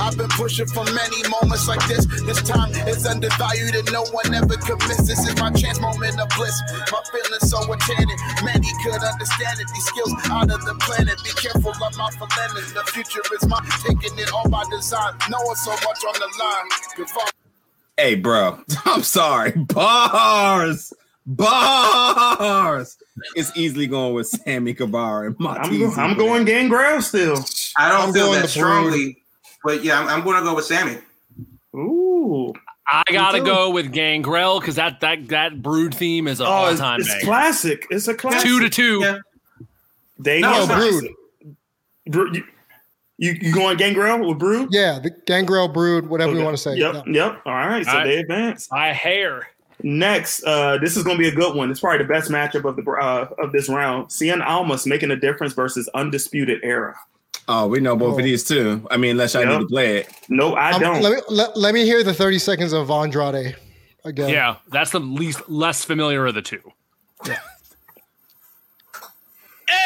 I've been pushing for many moments like this. This time is undervalued and no one ever could miss. This is my chance, moment of bliss. My feelings so enchanted. Many could understand it. These skills out of the planet. Be careful of my feelings. The future is mine. Taking it all by design. Knowing so much on the line. Hey, bro. I'm sorry. Bars, bars. It's easily going with Sammy Guevara and I'm, go- I'm going Gangrel still. I don't I'm feel going that strongly, but yeah, I'm, I'm going to go with Sammy. Ooh. I gotta go with Gangrel because that that that brood theme is a Oh, all time it's banger. classic. It's a classic. Two to two. Yeah. They No, know it's not. Brood. Brood. You, you, you going Gangrel with Brood? Yeah, the Gangrel Brood, whatever you want to say. Yep, Yeah. yep. All right, so All right. they advance. My hair. Next, uh, this is going to be a good one. It's probably the best matchup of the uh, of this round. Cien Almas making a difference versus Undisputed Era. Oh, we know both Oh. of these too. I mean, unless I Yep. need to play it. No, I Um, don't. let, me, let, let me hear the 30 seconds of Andrade again. Yeah, that's the least less familiar of the two.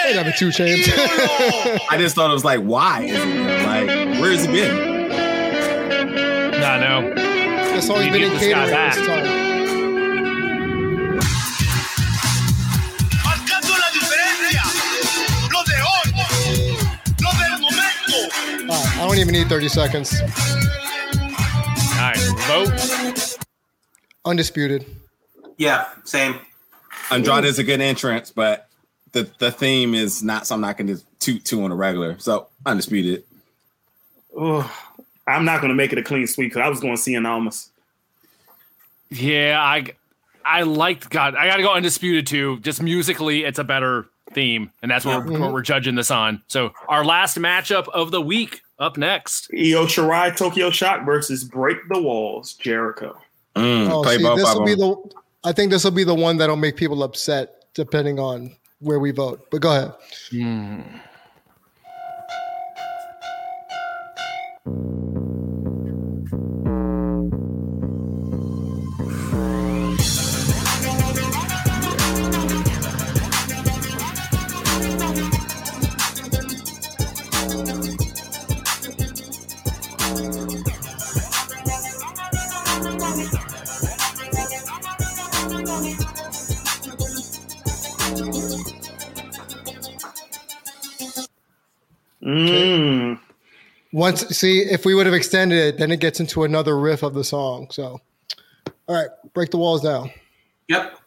Ain't having two chains. I just thought it was like, why? Is it like, where's it been? No, no. this song's We been in this guy catering this time. I don't even need 30 seconds. All right, vote. Undisputed. Yeah, same. Andrade is a good entrance, but the, the theme is not something I can just toot to on a regular. So undisputed. Ugh. I'm not going to make it a clean sweep because I was going Cien Almas. Yeah, I I liked God. I got to go undisputed too. Just musically, it's a better theme, and that's what, we're, what we're judging this on. So our last matchup of the week up next. Io Shirai Tokyo Shock versus Break the Walls Jericho. Mm, Oh, play see, both this will be the. I think this will be the one that'll make people upset, depending on where we vote. But go ahead. Mm. Once, see, if we would have extended it, then it gets into another riff of the song. So, all right, break the walls down. Yep.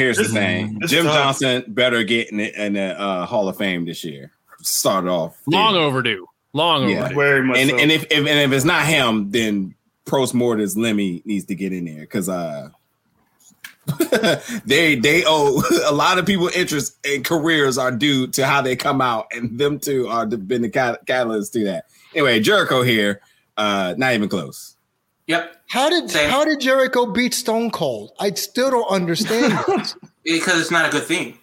Here's the thing: Jim sucks. Johnston better get in the, in the uh, Hall of Fame this year. Start off Long Yeah. overdue. Long Yeah. overdue. Very much. and so. and if, if and if it's not him, then Prost Mortis Lemmy needs to get in there because uh they they owe a lot of people interest and careers are due to how they come out, and them two are the, been the cat- catalyst to that. Anyway, Jericho here, uh, not even close. Yep. How did Same. how did Jericho beat Stone Cold? I still don't understand. Because it's not a good thing.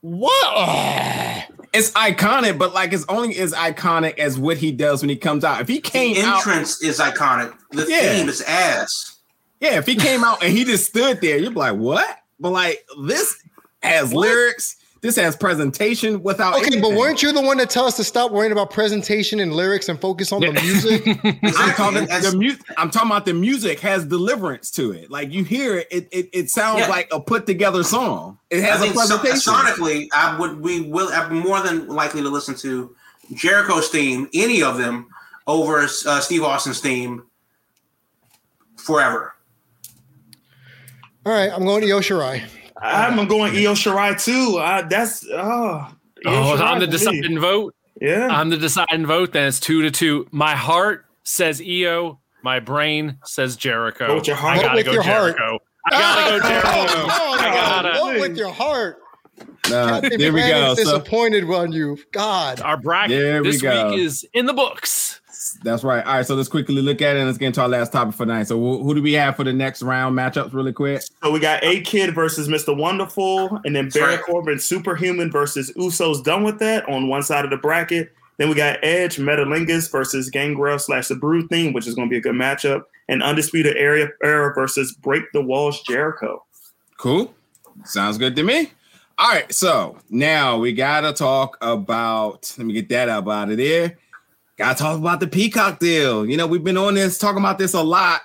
What? Ugh. It's iconic, but like it's only as iconic as what he does when he comes out. If he came The out, entrance is iconic. The Yeah. theme is ass. Yeah, if he came out and he just stood there, you'd be like, what? But like this has lyrics, this has presentation without Okay, but weren't you the one to tell us to stop worrying about presentation and lyrics and focus on the music? I'm talking, the mu- I'm talking about the music has deliverance to it. Like you hear it, it, it, it sounds Yeah. like a put together song. It has I a think so- presentation. sonically, I would we will I'm more than likely to listen to Jericho's theme, any of them, over uh, Steve Austin's theme forever. All right, I'm going to Io Shirai. I'm going Io Shirai too. Uh, that's oh. Io Oh, Shirai I'm the for me. deciding vote. Yeah. I'm the deciding vote. Then it's two to two. My heart says Io. My brain says Jericho. Vote with your heart. I gotta with go your heart. I gotta go Jericho. Oh, I gotta. Vote with your heart. Captain there we Planet go. is So disappointed on you. God. Our bracket this go. week is in the books. That's right. All right, so let's quickly look at it and let's get into our last topic for tonight. So who, do we have for the next round matchups, really quick? So we got A Kid versus Mr. Wonderful, and then Baron right. Corbin Superhuman versus Usos done with that on one side of the bracket. Then we got Edge Metalingus versus Gangrel slash the Brood Thing, which is going to be a good matchup. And Undisputed Area Era versus Break the Walls Jericho. Cool. Sounds good to me. All right, so now we gotta talk about. Let me get that up out of there. Gotta talk about the Peacock deal. You know, we've been on this talking about this a lot,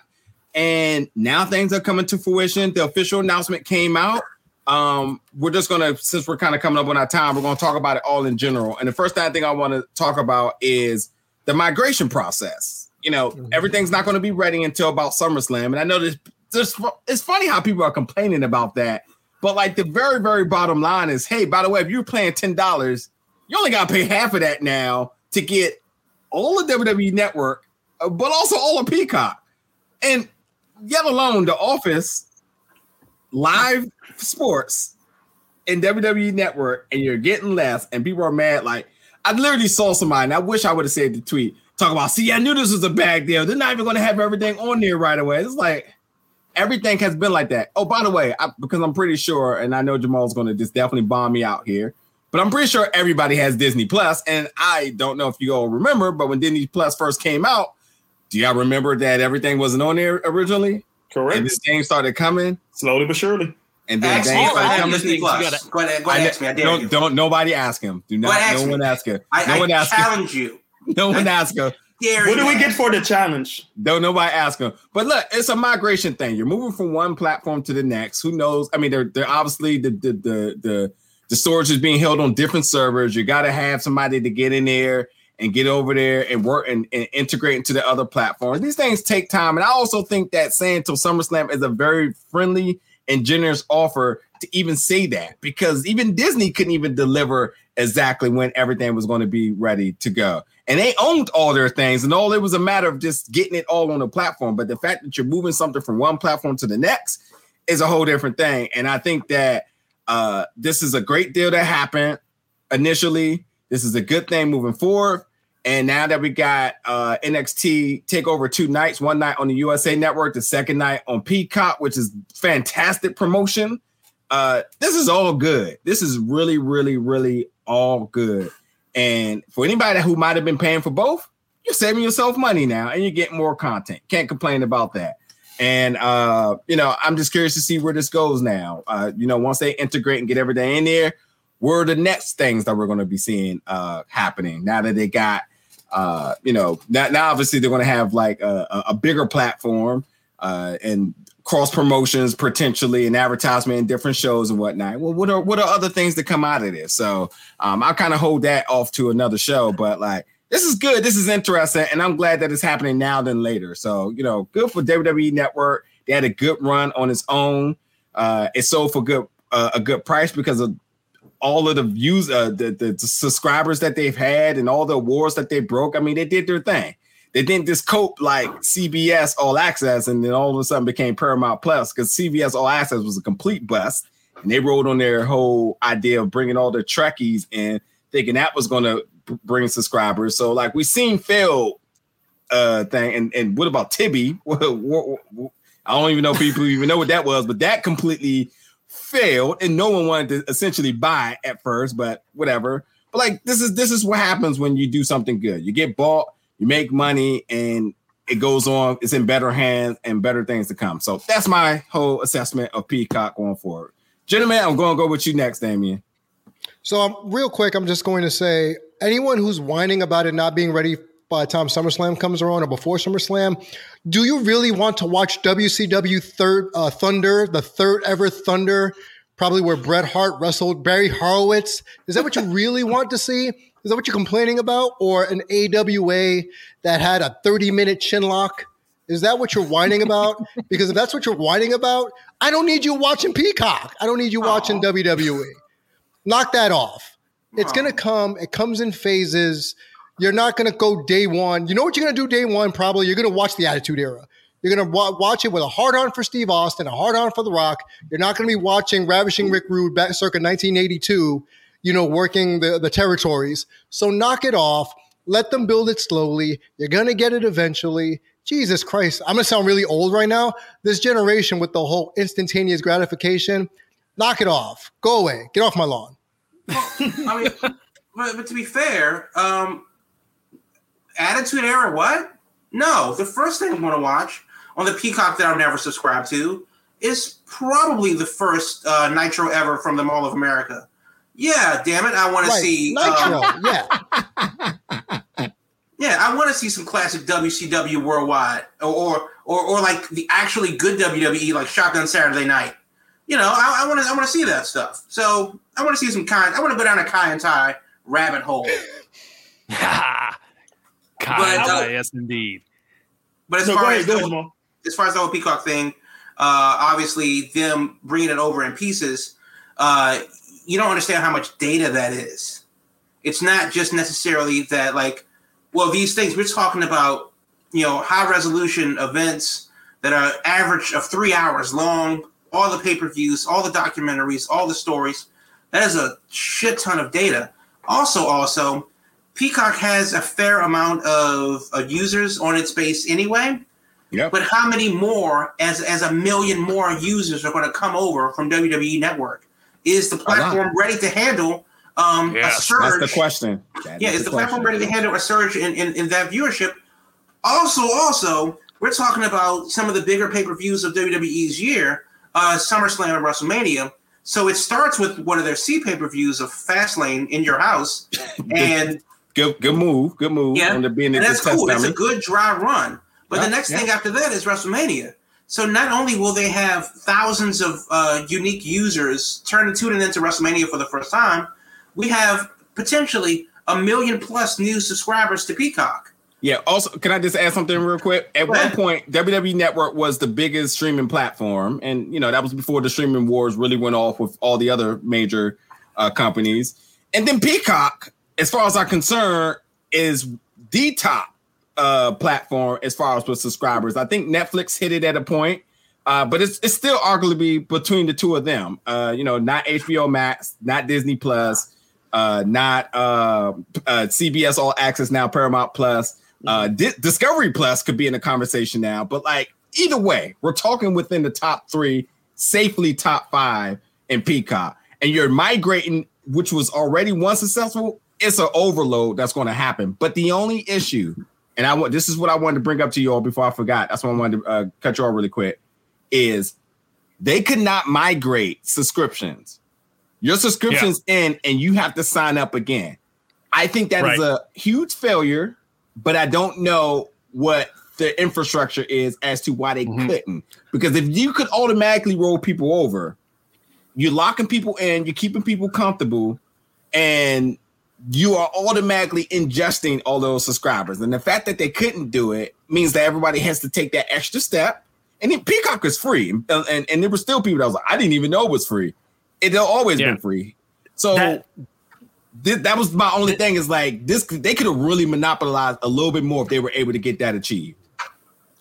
and now things are coming to fruition. The official announcement came out. Um, we're just gonna, since we're kind of coming up on our time, we're gonna talk about it all in general. And the first thing I want to talk about is the migration process. You know, everything's not going to be ready until about SummerSlam, and I know this. Just it's funny how people are complaining about that, but like the very very bottom line is, hey, by the way, if you're paying ten dollars, you only got to pay half of that now to get all of WWE Network, uh, but also all of Peacock, and yet alone the Office, live sports, and WWE Network, and you're getting less, and people are mad. Like I literally saw somebody, and I wish I would have said the tweet. Talk about, see, I knew this was a bad deal. They're not even going to have everything on there right away. It's like everything has been like that. Oh, by the way, I, because I'm pretty sure, and I know Jamal's going to just definitely bomb me out here, but I'm pretty sure everybody has Disney Plus, and I don't know if you all remember, but when Disney Plus first came out, do y'all remember that everything wasn't on there originally, Correct. and this thing started coming, Slowly but surely. and then Ask things me if I started coming. Disney Plus. gotta- Go ahead, go ahead, ne- ask me. I dare don't, you. don't nobody ask him. Do not. ahead, ask No me. one ask him. I, No I one ask him. challenge you. No one ask him. Dare What do we get for the challenge? Don't nobody ask them. But look, it's a migration thing. You're moving from one platform to the next. Who knows? I mean, they're they're obviously the the the the, the storage is being held on different servers. You got to have somebody to get in there and get over there and work and, and integrate into the other platforms. These things take time, and I also think that saying till SummerSlam is a very friendly and generous offer to even say that because even Disney couldn't even deliver exactly when everything was going to be ready to go. And they owned all their things, and all it was a matter of just getting it all on the platform. But the fact that you're moving something from one platform to the next is a whole different thing. And I think that uh, this is a great deal that happened initially. This is a good thing moving forward. And now that we got uh, NXT take over two nights, one night on the USA Network, the second night on Peacock, which is fantastic promotion. Uh, this is all good. This is really, really, really all good. And for anybody who might have been paying for both, you're saving yourself money now and you're getting more content. Can't complain about that. And uh, you know, I'm just curious to see where this goes now. Uh, you know, once they integrate and get everything in there, where are the next things that we're going to be seeing uh happening now that they got uh you know now, now obviously they're going to have like a, a- bigger platform uh and cross promotions potentially and advertisement in different shows and whatnot well what are what are other things that come out of this so um i kind of hold that off to another show but like this is good. This is interesting. And i'm glad that it's happening now than later. So you know good for wwe network. They had a good run on its own. Uh, it sold for good uh, a good price because of all of the views, uh, the, the subscribers that they've had, and all the awards that they broke. I mean, they did their thing. They didn't just cope like CBS All Access, and then all of a sudden became Paramount Plus because CBS All Access was a complete bust, and they rode on their whole idea of bringing all the Trekkies in, thinking that was going to bring subscribers. So like we seen failed uh thing, and and what about Quibi? I don't even know people even know what that was, but that completely failed, and no one wanted to essentially buy at first. But whatever. But like this is this is what happens when you do something good. You get bought, you make money, and it goes on. It's in better hands and better things to come. So that's my whole assessment of Peacock going forward. Gentlemen, I'm going to go with you next, Damien. So, um, real quick, I'm just going to say anyone who's whining about it not being ready by the time SummerSlam comes around or before SummerSlam, do you really want to watch WCW third uh, Thunder, the third ever Thunder, probably where Bret Hart wrestled Barry Horowitz? Is that what you really want to see? Is that what you're complaining about? Or an AWA that had a 30 minute chin lock? Is that what you're whining about? because if that's what you're whining about, I don't need you watching Peacock. I don't need you watching WWE. Knock that off. It's going to come. It comes in phases. You're not going to go day one. You know what you're going to do day one? Probably you're going to watch the Attitude Era. You're going to wa- watch it with a hard on for Steve Austin, a hard on for The Rock. You're not going to be watching Ravishing Rick Rude back circa 1982, you know, working the, the territories. So knock it off. Let them build it slowly. You're going to get it eventually. Jesus Christ. I'm going to sound really old right now. This generation with the whole instantaneous gratification, knock it off. Go away. Get off my lawn. I mean, but, but to be fair, um, Attitude Era, what? No, the first thing I'm going to watch on the Peacock that I've never subscribed to is probably the first uh, Nitro ever from the Mall of America. Yeah, damn it, I want Right. to see Nitro. um, yeah. Yeah, I want to see some classic WCW worldwide, or, or or or like the actually good WWE, like Shotgun Saturday Night. You know, I want to I want to see that stuff. So I want to see some kind. I want to go down a Kai En Tai rabbit hole. Kai But, uh, Tai, yes, indeed. But as No, far go as the, ahead, as far as the whole Peacock thing, uh, obviously them bringing it over in pieces, uh, you don't understand how much data that is. It's not just necessarily that like, well, these things we're talking about, you know, high resolution events that are average of three hours long, all the pay per views, all the documentaries, all the stories. That is a shit ton of data. Also, also, Peacock has a fair amount of, of users on its base anyway. Yep. But how many more, as as a million more users are going to come over from WWE Network? Is the platform ready to handle um, Yes, a surge? That's the question. That Yeah, is the platform ready to handle a surge in, in, in that viewership? Also, also, we're talking about some of the bigger pay per views of WWE's year, uh, SummerSlam and WrestleMania. So it starts with one of their C pay per views of Fastlane in your house, and Good, good move. Good move. Yeah, and that's cool. It's a good dry run. But Yeah, the next yeah. thing after that is WrestleMania. So not only will they have thousands of uh, unique users turning tuning into WrestleMania for the first time, we have potentially a million plus new subscribers to Peacock. Yeah. Also, can I just add something real quick? At one point, WWE Network was the biggest streaming platform, and you know that was before the streaming wars really went off with all the other major uh, companies. And then Peacock, as far as I'm concerned, is the top uh, platform as far as with subscribers. I think Netflix hit it at a point, uh, but it's it's still arguably between the two of them. Uh, you know, not HBO Max, not Disney Plus, uh, not uh, uh, CBS All Access now, Paramount Plus. Uh, Di- Discovery Plus could be in the conversation now, but like either way, we're talking within the top three, safely top five in Peacock, and you're migrating, which was already one successful. It's an overload that's going to happen. But the only issue, and I want this is what I wanted to bring up to you all before I forgot. That's why I wanted to uh, cut you all really quick. Is they could not migrate subscriptions. Your subscription's in, and you have to sign up again. I think that is Right. a huge failure, but I don't know what the infrastructure is as to why they Mhm. couldn't. Because if you could automatically roll people over, you're locking people in, you're keeping people comfortable, and you are automatically ingesting all those subscribers. And the fact that they couldn't do it means that everybody has to take that extra step and then Peacock is free, and, and and there were still people that was like, I didn't even know it was free. It always Yeah. been free. So That- thi- that was my only thing is like this. They could have really monopolized a little bit more if they were able to get that achieved.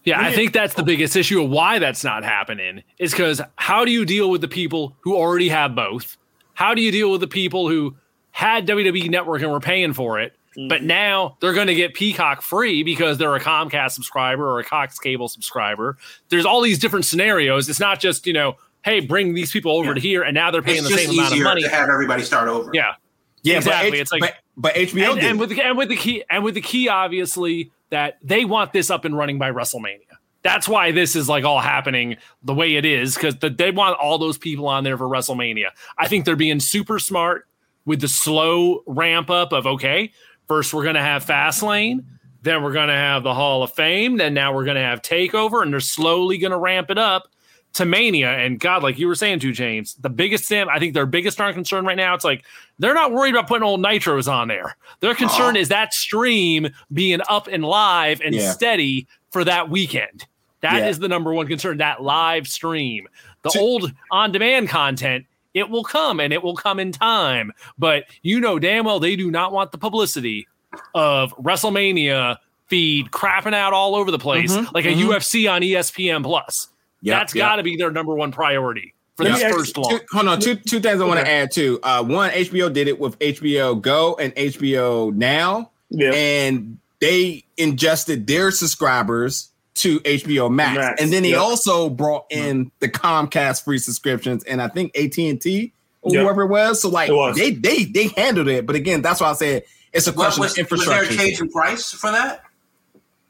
Yeah, I think that's the biggest issue of why that's not happening is because how do you deal with the people who already have both? How do you deal with the people who had WWE Network and were paying for it, but mm-hmm. now they're going to get Peacock free because they're a Comcast subscriber or a Cox Cable subscriber? There's all these different scenarios. It's not just, you know, hey, bring these people over Yeah. to here and now they're paying It's the same amount of money. to have everybody start over. Yeah. Yeah, Exactly. But H- It's like- but, but HBO and, did. and with the, and with the key and with the key obviously that they want this up and running by WrestleMania. That's why this is like all happening the way it is because the, they want all those people on there for WrestleMania. I think they're being super smart with the slow ramp up of okay, first we're gonna have Fastlane, then we're gonna have the Hall of Fame, then now we're gonna have Takeover, and they're slowly gonna ramp it up to Mania. And God, like you were saying, to James, the biggest thing I think their biggest darn concern right now, it's like they're not worried about putting old nitros on there. Their concern is that stream being up and live and Yeah. steady for that weekend. That is Yeah. the number one concern. That live stream, the old on-demand content. It will come and it will come in time, but you know damn well they do not want the publicity of WrestleMania feed crapping out all over the place Mhm, like a mhm. UFC on ESPN Plus. Yep, That's yep. got to be their number one priority for Let this me ask- first Two- launch. hold on, two two things I want to Okay. add too. Uh, one, HBO did it with HBO Go and HBO Now, Yeah. and they ingested their subscribers to HBO Max, Max, and then they yep. also brought in the Comcast free subscriptions, and I think AT and T or Yep. whoever it was. So like was. they they they handled it, but again, that's why I said it's a What, question was, of was there a infrastructure. change in price for that?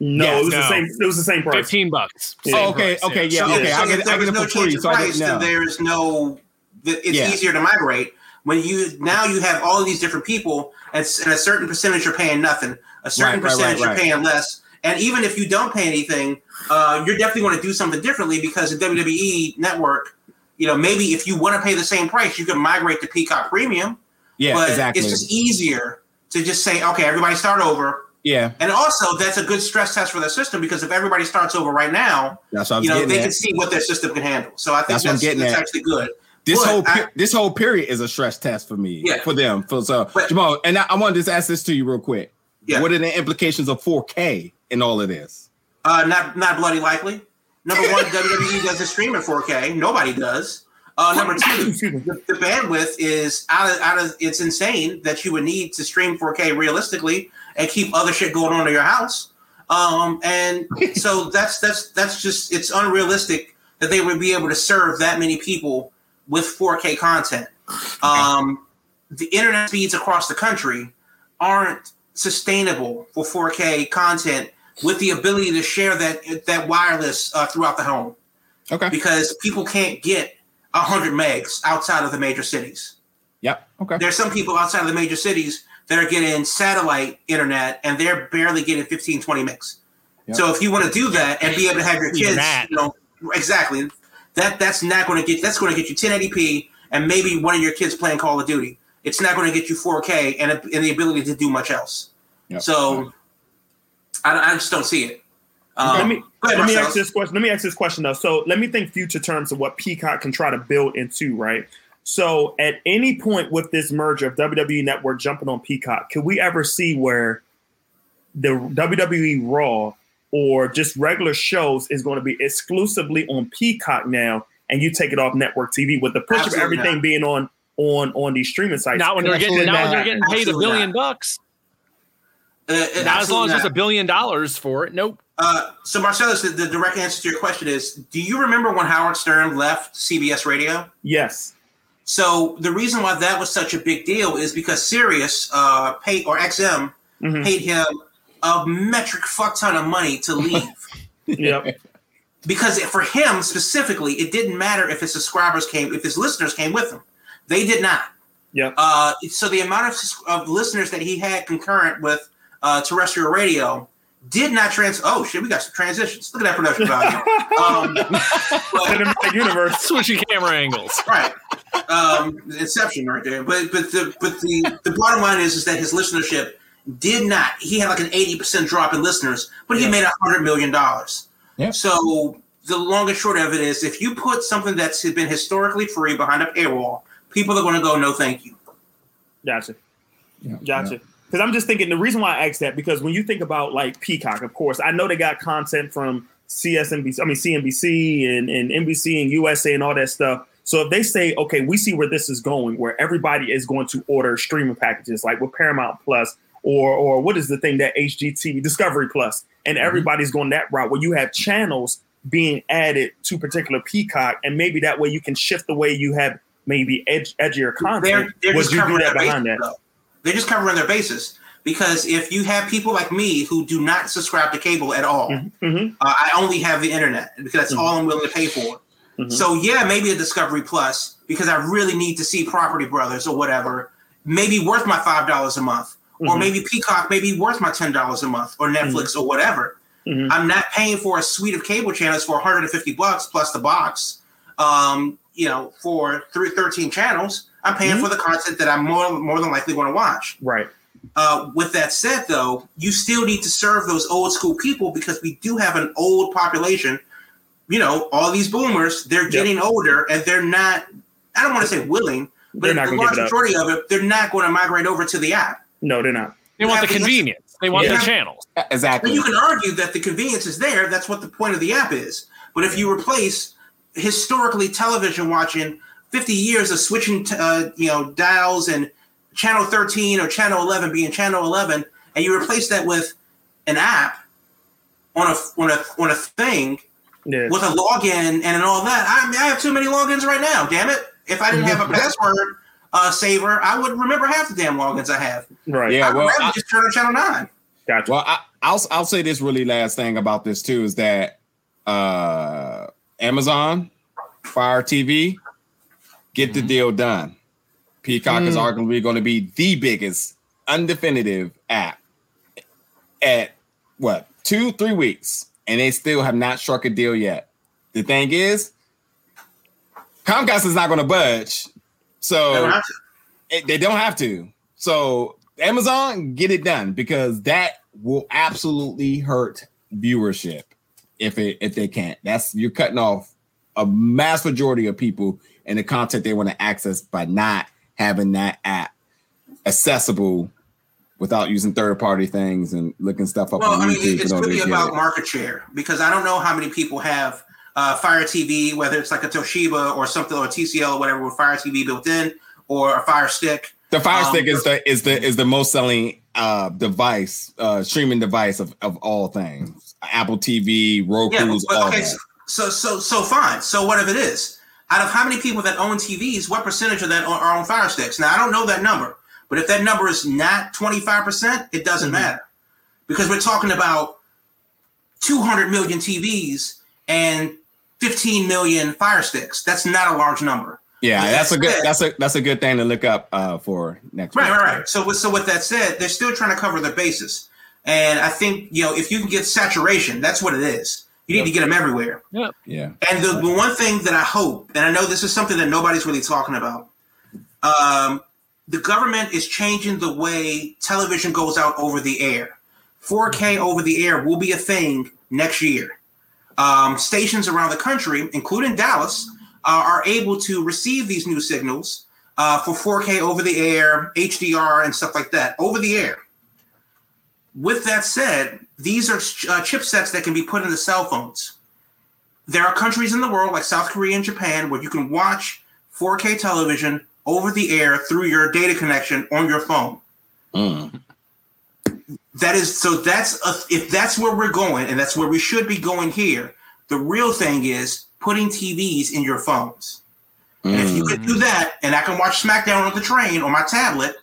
No, Yes, it was no. the same. It was the same price. Fifteen bucks. Yeah. Oh, okay, price, okay, yeah, so, okay. so I get there I was get it no free, change in so price, didn't know. there's no. th- It's Yeah. easier to migrate when you now you have all of these different people, and, and a certain percentage you're paying nothing, a certain Right, right, percentage right, right. you're paying less, and even if you don't pay anything, uh, you're definitely going to do something differently because the WWE network, you know, maybe if you want to pay the same price, you can migrate to Peacock Premium, Yeah, but exactly. it's just easier to just say, okay, everybody start over. Yeah, And also, that's a good stress test for the system because if everybody starts over right now, that's what I was you know, they at. can see what their system can handle. So I think That's that's, getting that's actually good. this But whole I- this whole period is a stress test for me. Yeah. For them. For so But- Jamal, and I, I want to just ask this to you real quick. Yeah. What are the implications of 4K in all of this? Uh, not not bloody likely. Number one, WWE doesn't stream in 4K. Nobody does. Uh, number two, the, the bandwidth is out of out of. It's insane that you would need to stream 4K realistically and keep other shit going on in your house. Um, and so that's that's that's just it's unrealistic that they would be able to serve that many people with 4K content. Um, the internet speeds across the country aren't sustainable for 4K content with the ability to share that that wireless uh, throughout the home Okay. because people can't get 100 megs outside of the major cities. Yep. Okay. There's some people outside of the major cities that are getting satellite internet and they're barely getting 15, 20 megs. Yep. So if you want to do that and be able to have your kids, you know, exactly, that that's not going to get that's going to get you 1080p and maybe one of your kids playing Call of Duty. It's not going to get you 4K and, and the ability to do much else. Yep. So I, I just don't see it. Um, let me ahead, let me ask this question. Let me ask this question though. So let me think future terms of what Peacock can try to build into, right? So at any point with this merger of WWE Network jumping on Peacock, could we ever see where the WWE Raw or just regular shows is going to be exclusively on Peacock now, and you take it off network TV with the push Absolutely of everything not. being on on on these streaming sites? Not when they're getting Absolutely not when they're getting paid a billion not. bucks. Uh, uh, Not as long absolutely as there's a billion dollars for it. Nope. Uh, so Marcellus, the, the direct answer to your question is: Do you remember when Howard Stern left CBS Radio? yes. So the reason why that was such a big deal is because Sirius uh, paid or XM Mhm. paid him a metric fuck ton of money to leave. Yep. because for him specifically, it didn't matter if his subscribers came, if his listeners came with him. They did not. Yep. Uh, so the amount of, of listeners that he had concurrent with uh, terrestrial radio did not trans. Oh shit, we got some transitions. Look at that production value. um, but- Cinematic universe. Switching camera angles. right. Um, Inception right there. But but the but the the bottom line is is that his listenership did not. He had like an eighty percent drop in listeners, but he Yeah. made a hundred million dollars. Yeah. So the long and short of it is, if you put something that's been historically free behind a paywall, people are going to go, no, thank you. Gotcha. Yeah, Gotcha. Because I'm just thinking the reason why I asked that because when you think about like Peacock, of course, I know they got content from CSNBC, I mean CNBC and, and NBC and USA and all that stuff. So if they say, okay, we see where this is going, where everybody is going to order streaming packages like with Paramount Plus or or what is the thing that HGTV Discovery Plus, and everybody's going that route where you have channels being added to particular Peacock, and maybe that way you can shift the way you have maybe edge edgier content. They're, they're Would you do that behind that? though. They're just covering their bases. Because if you have people like me who do not subscribe to cable at all, Mhm. uh, I only have the internet because that's all I'm willing to pay for. Mhm. So yeah, maybe a Discovery Plus because I really need to see Property Brothers or whatever. Maybe worth my five dollars a month, or Mhm. maybe Peacock, maybe worth my ten dollars a month, or Netflix or whatever. I'm not paying for a suite of cable channels for 150 bucks plus the box. Um, you know, for three, 13 channels, I'm paying Mm-hmm. for the content that I'm more more than likely going to watch. Right. Uh, with that said, though, you still need to serve those old school people because we do have an old population. You know, all these boomers, they're Yep. getting older and they're not, I don't want to say willing, but They're not the gonna large give it up. majority of it, they're not going to migrate over to the app. No, they're not. They want the Yeah, because- convenience. They want Yeah. the channels. Exactly. And you can argue that the convenience is there. That's what the point of the app is. But if you replace historically television watching 50 years of switching, t- uh, you know, dials and channel 13 or channel 11 being channel 11, and you replace that with an app on a on a on a thing Yeah. with a login and all that. I, mean, I have too many logins right now. Damn it! If I didn't have a password uh, saver, I would remember half the damn logins I have. Right. Yeah, I'd well, I- just turn on channel nine. Gotcha. Well, I, I'll I'll say this really last thing about this too is that uh Amazon Fire TV get the mm-hmm. deal done. Peacock is mm. arguably going to be the biggest undefinitive app at what two three weeks, and they still have not struck a deal yet. The thing is, Comcast is not going to budge, so Never have it- they don't have to. So Amazon, get it done because that will absolutely hurt viewership if it if they can't. That's you're cutting off a mass majority of people and the content they want to access by not having that app accessible without using third party things and looking stuff up Well, on I mean, it's really about it. market share because I don't know how many people have uh, Fire TV, whether it's like a Toshiba or something or TCL or whatever with Fire TV built in or a Fire Stick. The Fire Um, Stick is the is the is the most selling uh device, uh streaming device of, of all things. Apple TV, Roku's, Yeah, but, all okay, that. so so so fine. So what if it is? Out of how many people that own TVs, what percentage of that are on Fire Sticks? Now I don't know that number, but if that number is not twenty five percent, it doesn't Mm-hmm. matter because we're talking about two hundred million TVs and fifteen million Fire Sticks. That's not a large number. Yeah, that's that a good said- that's a that's a good thing to look up uh for next Right, week. right, right. So, with, so with that said, they're still trying to cover their bases, and I think you know if you can get saturation, that's what it is. You need to get them everywhere. Yeah. And the, the one thing that I hope, and I know this is something that nobody's really talking about, um, the government is changing the way television goes out over the air. 4K over the air will be a thing next year. Um, stations around the country, including Dallas, uh, are able to receive these new signals uh, for 4K over the air, HDR, and stuff like that over the air. With that said, these are uh, chipsets that can be put into cell phones. There are countries in the world like South Korea and Japan where you can watch 4K television over the air through your data connection on your phone. Mm. That is so that's a, if that's where we're going and that's where we should be going here. The real thing is putting TVs in your phones. And if you can do that, and I can watch SmackDown on the train on my tablet,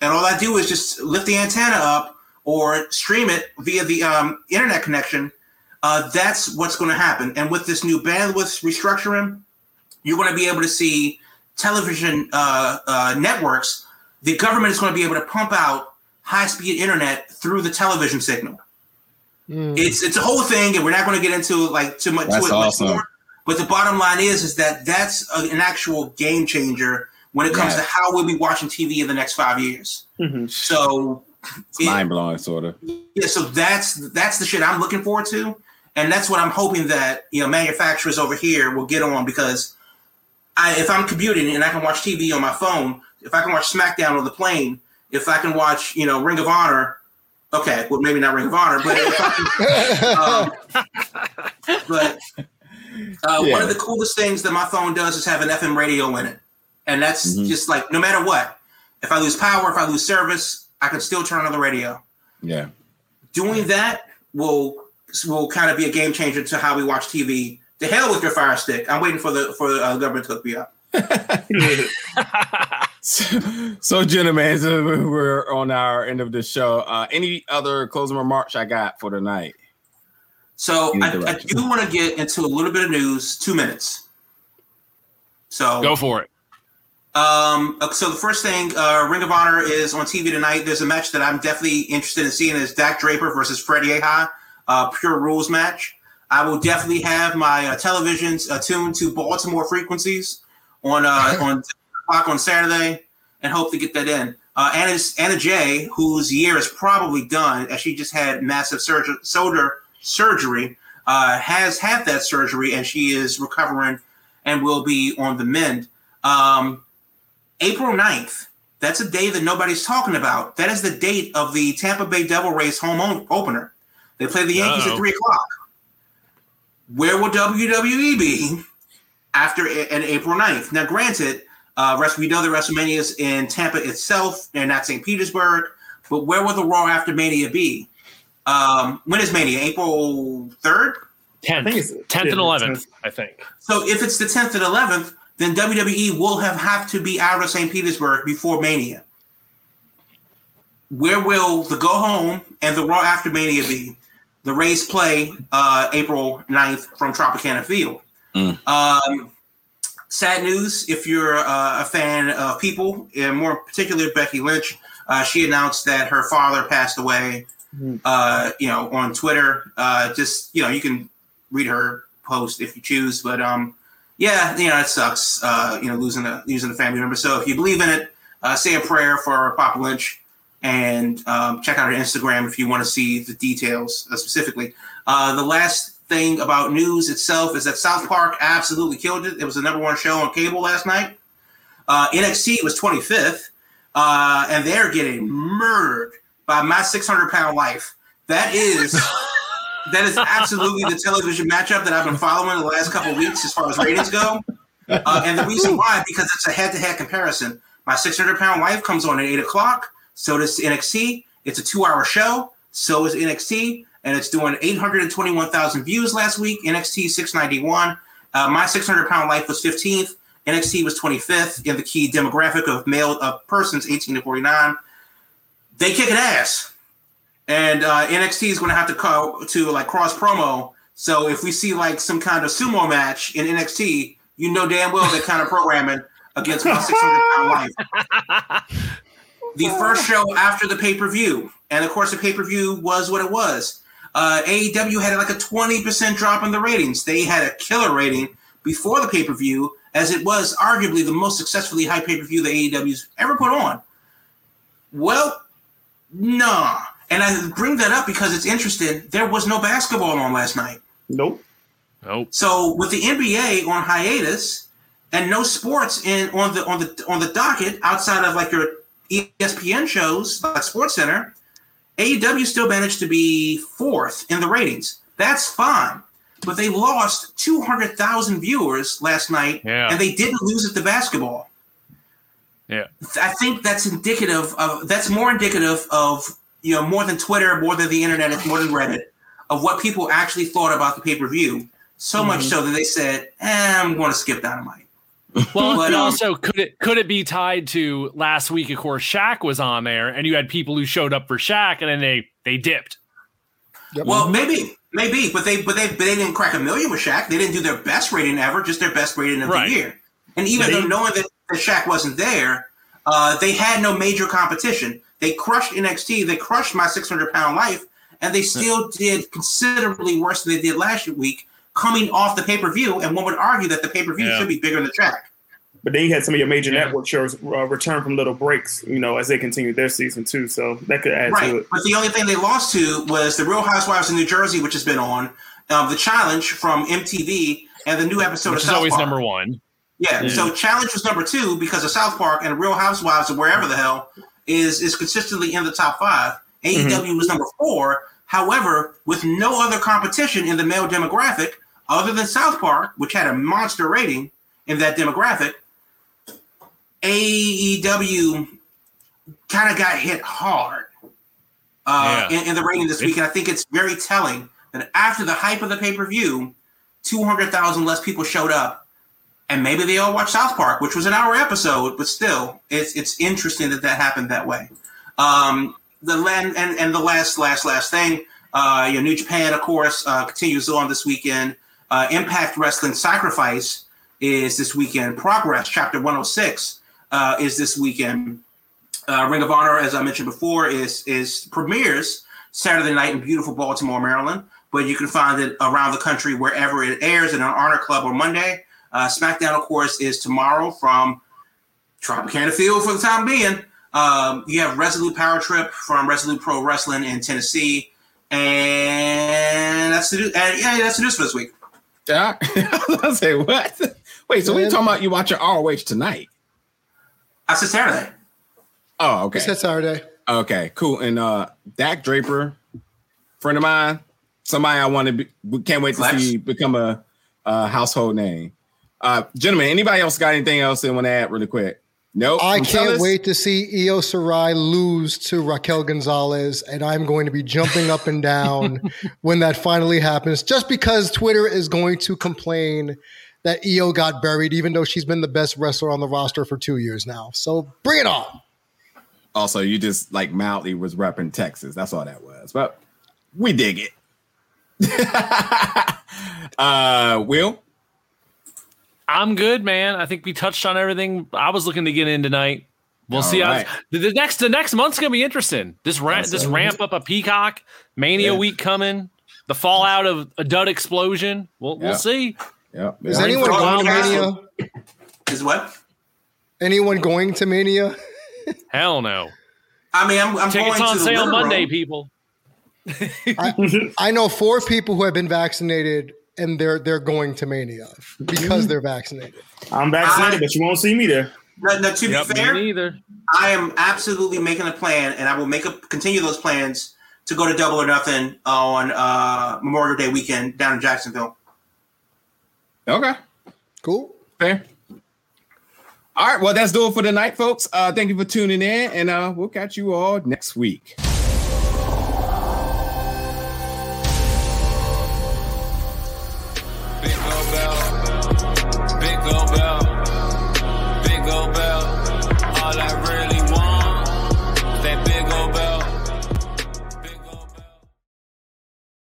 and all I do is just lift the antenna up or stream it via the um, internet connection, uh, that's what's going to happen. And with this new bandwidth restructuring, you're going to be able to see television uh, uh, networks. The government is going to be able to pump out high-speed internet through the television signal. It's it's a whole thing, and we're not going to get into like too much. That's to it much awesome. more. But the bottom line is, is that that's a, an actual game changer when it comes Yeah. to how we'll be watching TV in the next five years. Mhm. So, It's it- mind blowing, sort of. yeah, so that's that's the shit I'm looking forward to. and that's what I'm hoping that you know manufacturers over here will get on because I if I'm commuting and I can watch TV on my phone, if I can watch SmackDown on the plane, if I can watch you know Ring of Honor, okay, well maybe not Ring of Honor, but can, um, but uh, Yeah. one of the coolest things that my phone does is have an FM radio in it, and that's Mhm. just like no matter what, if I lose power, if I lose service, I could still turn on the radio Yeah. doing that will will kind of be a game changer to how we watch TV. To hell with your Fire Stick. I'm waiting for the for the uh, government to hook me up. So, so gentlemen, so we're on our end of the show. Uh, any other closing remarks I got for tonight? So I, I do want to get into a little bit of news. Two minutes. So Go for it. Um, so the first thing, uh, Ring of Honor is on TV tonight. There's a match that I'm definitely interested in seeing is Dak Draper versus Fred Yehi, uh, pure rules match. I will definitely have my uh, televisions attuned to Baltimore frequencies on uh, on 10 o'clock on Saturday, and hope to get that in. Uh, Anna Anna Jay, whose year is probably done, as she just had massive shoulder surgery, uh, has had that surgery, and she is recovering and will be on the mend. Um, April 9th. That's a day that nobody's talking about. That is the date of the Tampa Bay Devil Rays home o- opener. They play the Yankees Uh-oh. at three o'clock. Where will WWE be after an April 9th? Now, granted, uh, we know the WrestleMania is in Tampa itself and not St. Petersburg, but where will the Raw after Mania be? Um, when is Mania? April 3rd? Tenth, tenth and yeah, eleventh. I think. So if it's the 10th and 11th, then WWE will have, have to be out of St. Petersburg before Mania. Where will the go home and the Raw after Mania be? The Rays play uh, April 9th from Tropicana Field. Mm. Um, sad news if you're uh, a fan of people, and more particularly Becky Lynch. Uh, she announced that her father passed away. Uh, you know, on Twitter. Uh, just you know, you can read her post if you choose, but um, yeah, you know, it sucks. Uh, you know, losing a losing a family member. So if you believe in it, uh, say a prayer for Papa Lynch, and um, check out her Instagram if you want to see the details uh, specifically. Uh, the last thing about news itself is that South Park absolutely killed it. It was the number one show on cable last night. Uh, NXT was 25th, uh, and they're getting murdered by my 600 pound life. That is. That is absolutely the television matchup that I've been following the last couple weeks as far as ratings go. Uh, and the reason why, because it's a head-to-head comparison. My 600 pound life comes on at eight o'clock. So does NXT. It's a two-hour show. So is NXT, and it's doing 821,000 views last week. NXT 691. Uh, my 600 pound life was 15th. NXT was 25th in the key demographic of male of persons 18 to 49. They kick an ass and uh, NXT is going to have to go to like cross promo. So if we see like some kind of sumo match in NXT, you know damn well they're kind of programming against my 600 pound life. The first show after the pay per view, and of course the pay per view was what it was. Uh, AEW had like a 20% drop in the ratings. They had a killer rating before the pay per view, as it was arguably the most successfully high pay per view that AEW's ever put on. Well, nah. And I bring that up because it's interesting. There was no basketball on last night. Nope. Nope. So with the NBA on hiatus and no sports in on the on the on the docket outside of like your ESPN shows like Sports Center, AEW still managed to be fourth in the ratings. That's fine. But they lost 200,000 viewers last night Yeah. and they didn't lose it to basketball. Yeah. I think that's indicative of that's more indicative of you know more than Twitter, more than the internet, it's more than Reddit of what people actually thought about the pay per view. So much so that they said, eh, "I'm going to skip Dynamite." Well, But, and um, also could it could it be tied to last week? Of course, Shaq was on there, and you had people who showed up for Shaq, and then they they dipped. Yep. Well, maybe, maybe, but they but they but they didn't crack a million with Shaq. They didn't do their best rating ever, just their best rating of Right. the year. And even They- though knowing that, that Shaq wasn't there, uh, they had no major competition. They crushed NXT. They crushed my 600 pound life, and they still did considerably worse than they did last week, coming off the pay per view. And one would argue that the pay per view Yeah. should be bigger than the track. But then you had some of your major Yeah. network shows uh, return from little breaks, you know, as they continue their season too. So that could add to Right. it. But the only thing they lost to was the Real Housewives of New Jersey, which has been on, um, the challenge from MTV and the new episode Which of is South always Park. number one. Yeah, Yeah. so challenge was number two because of South Park and Real Housewives or wherever the hell is is consistently in the top five. AEW was number four. However, with no other competition in the male demographic other than South Park, which had a monster rating in that demographic, AEW kind of got hit hard uh, Yeah. in, in the rating this week. And I think it's very telling that after the hype of the pay per view, 200,000 less people showed up and maybe they all watched South Park, which was an hour episode, but still, it's it's interesting that that happened that way. Um, the and, and and the last last last thing, uh, you know, New Japan, of course, uh, continues on this weekend. Uh, Impact Wrestling Sacrifice is this weekend. Progress Chapter 106 uh, is this weekend. Uh, Ring of Honor, as I mentioned before, is is premieres Saturday night in beautiful Baltimore, Maryland. But you can find it around the country wherever it airs in an Honor Club on Monday. Uh, SmackDown, of course, is tomorrow from Tropicana Field for the time being. Um, you have Resolute Power Trip from Resolute Pro Wrestling in Tennessee, and that's the and yeah, that's the news for this week. Yeah. I was gonna say what? Wait, so we Man. talking about you watching ROH tonight? I said Saturday. Oh, okay. It's that Saturday. Okay, cool. And uh Dak Draper, friend of mine, somebody I want to be we can't wait to Flex. see become a, a household name. Uh gentlemen, anybody else got anything else they want to add really quick? Nope. I From can't wait to see Io Shirai lose to Raquel Gonzalez, and I'm going to be jumping up and down when that finally happens, just because Twitter is going to complain that Io got buried, even though she's been the best wrestler on the roster for two years now. So bring it on. Also, you just like mildly was repping Texas. That's all that was. But we dig it. uh Will? I'm good, man. I think we touched on everything I was looking to get in tonight. We'll All see how right. the, the next the next month's gonna be interesting. This ramp this ramp up a Peacock Mania Yeah. week coming, the fallout of a dud explosion. We'll Yeah. we'll see. Yep. Is Yeah. anyone going to Mania? Is what? Anyone going to Mania? Hell no. I mean, I'm, I'm Tickets going on to sale living Monday, room. people. I know four people who have been vaccinated, and they're they're going to Mania because they're vaccinated. I'm vaccinated, I- but you won't see me there. Now, now, to Yep, be fair, neither. I am absolutely making a plan, and I will make a continue those plans to go to Double or Nothing on uh, Memorial Day weekend down in Jacksonville. Okay. Cool. Fair. All right. Well, that's do it for tonight, folks. Uh, thank you for tuning in, and uh, we'll catch you all next week.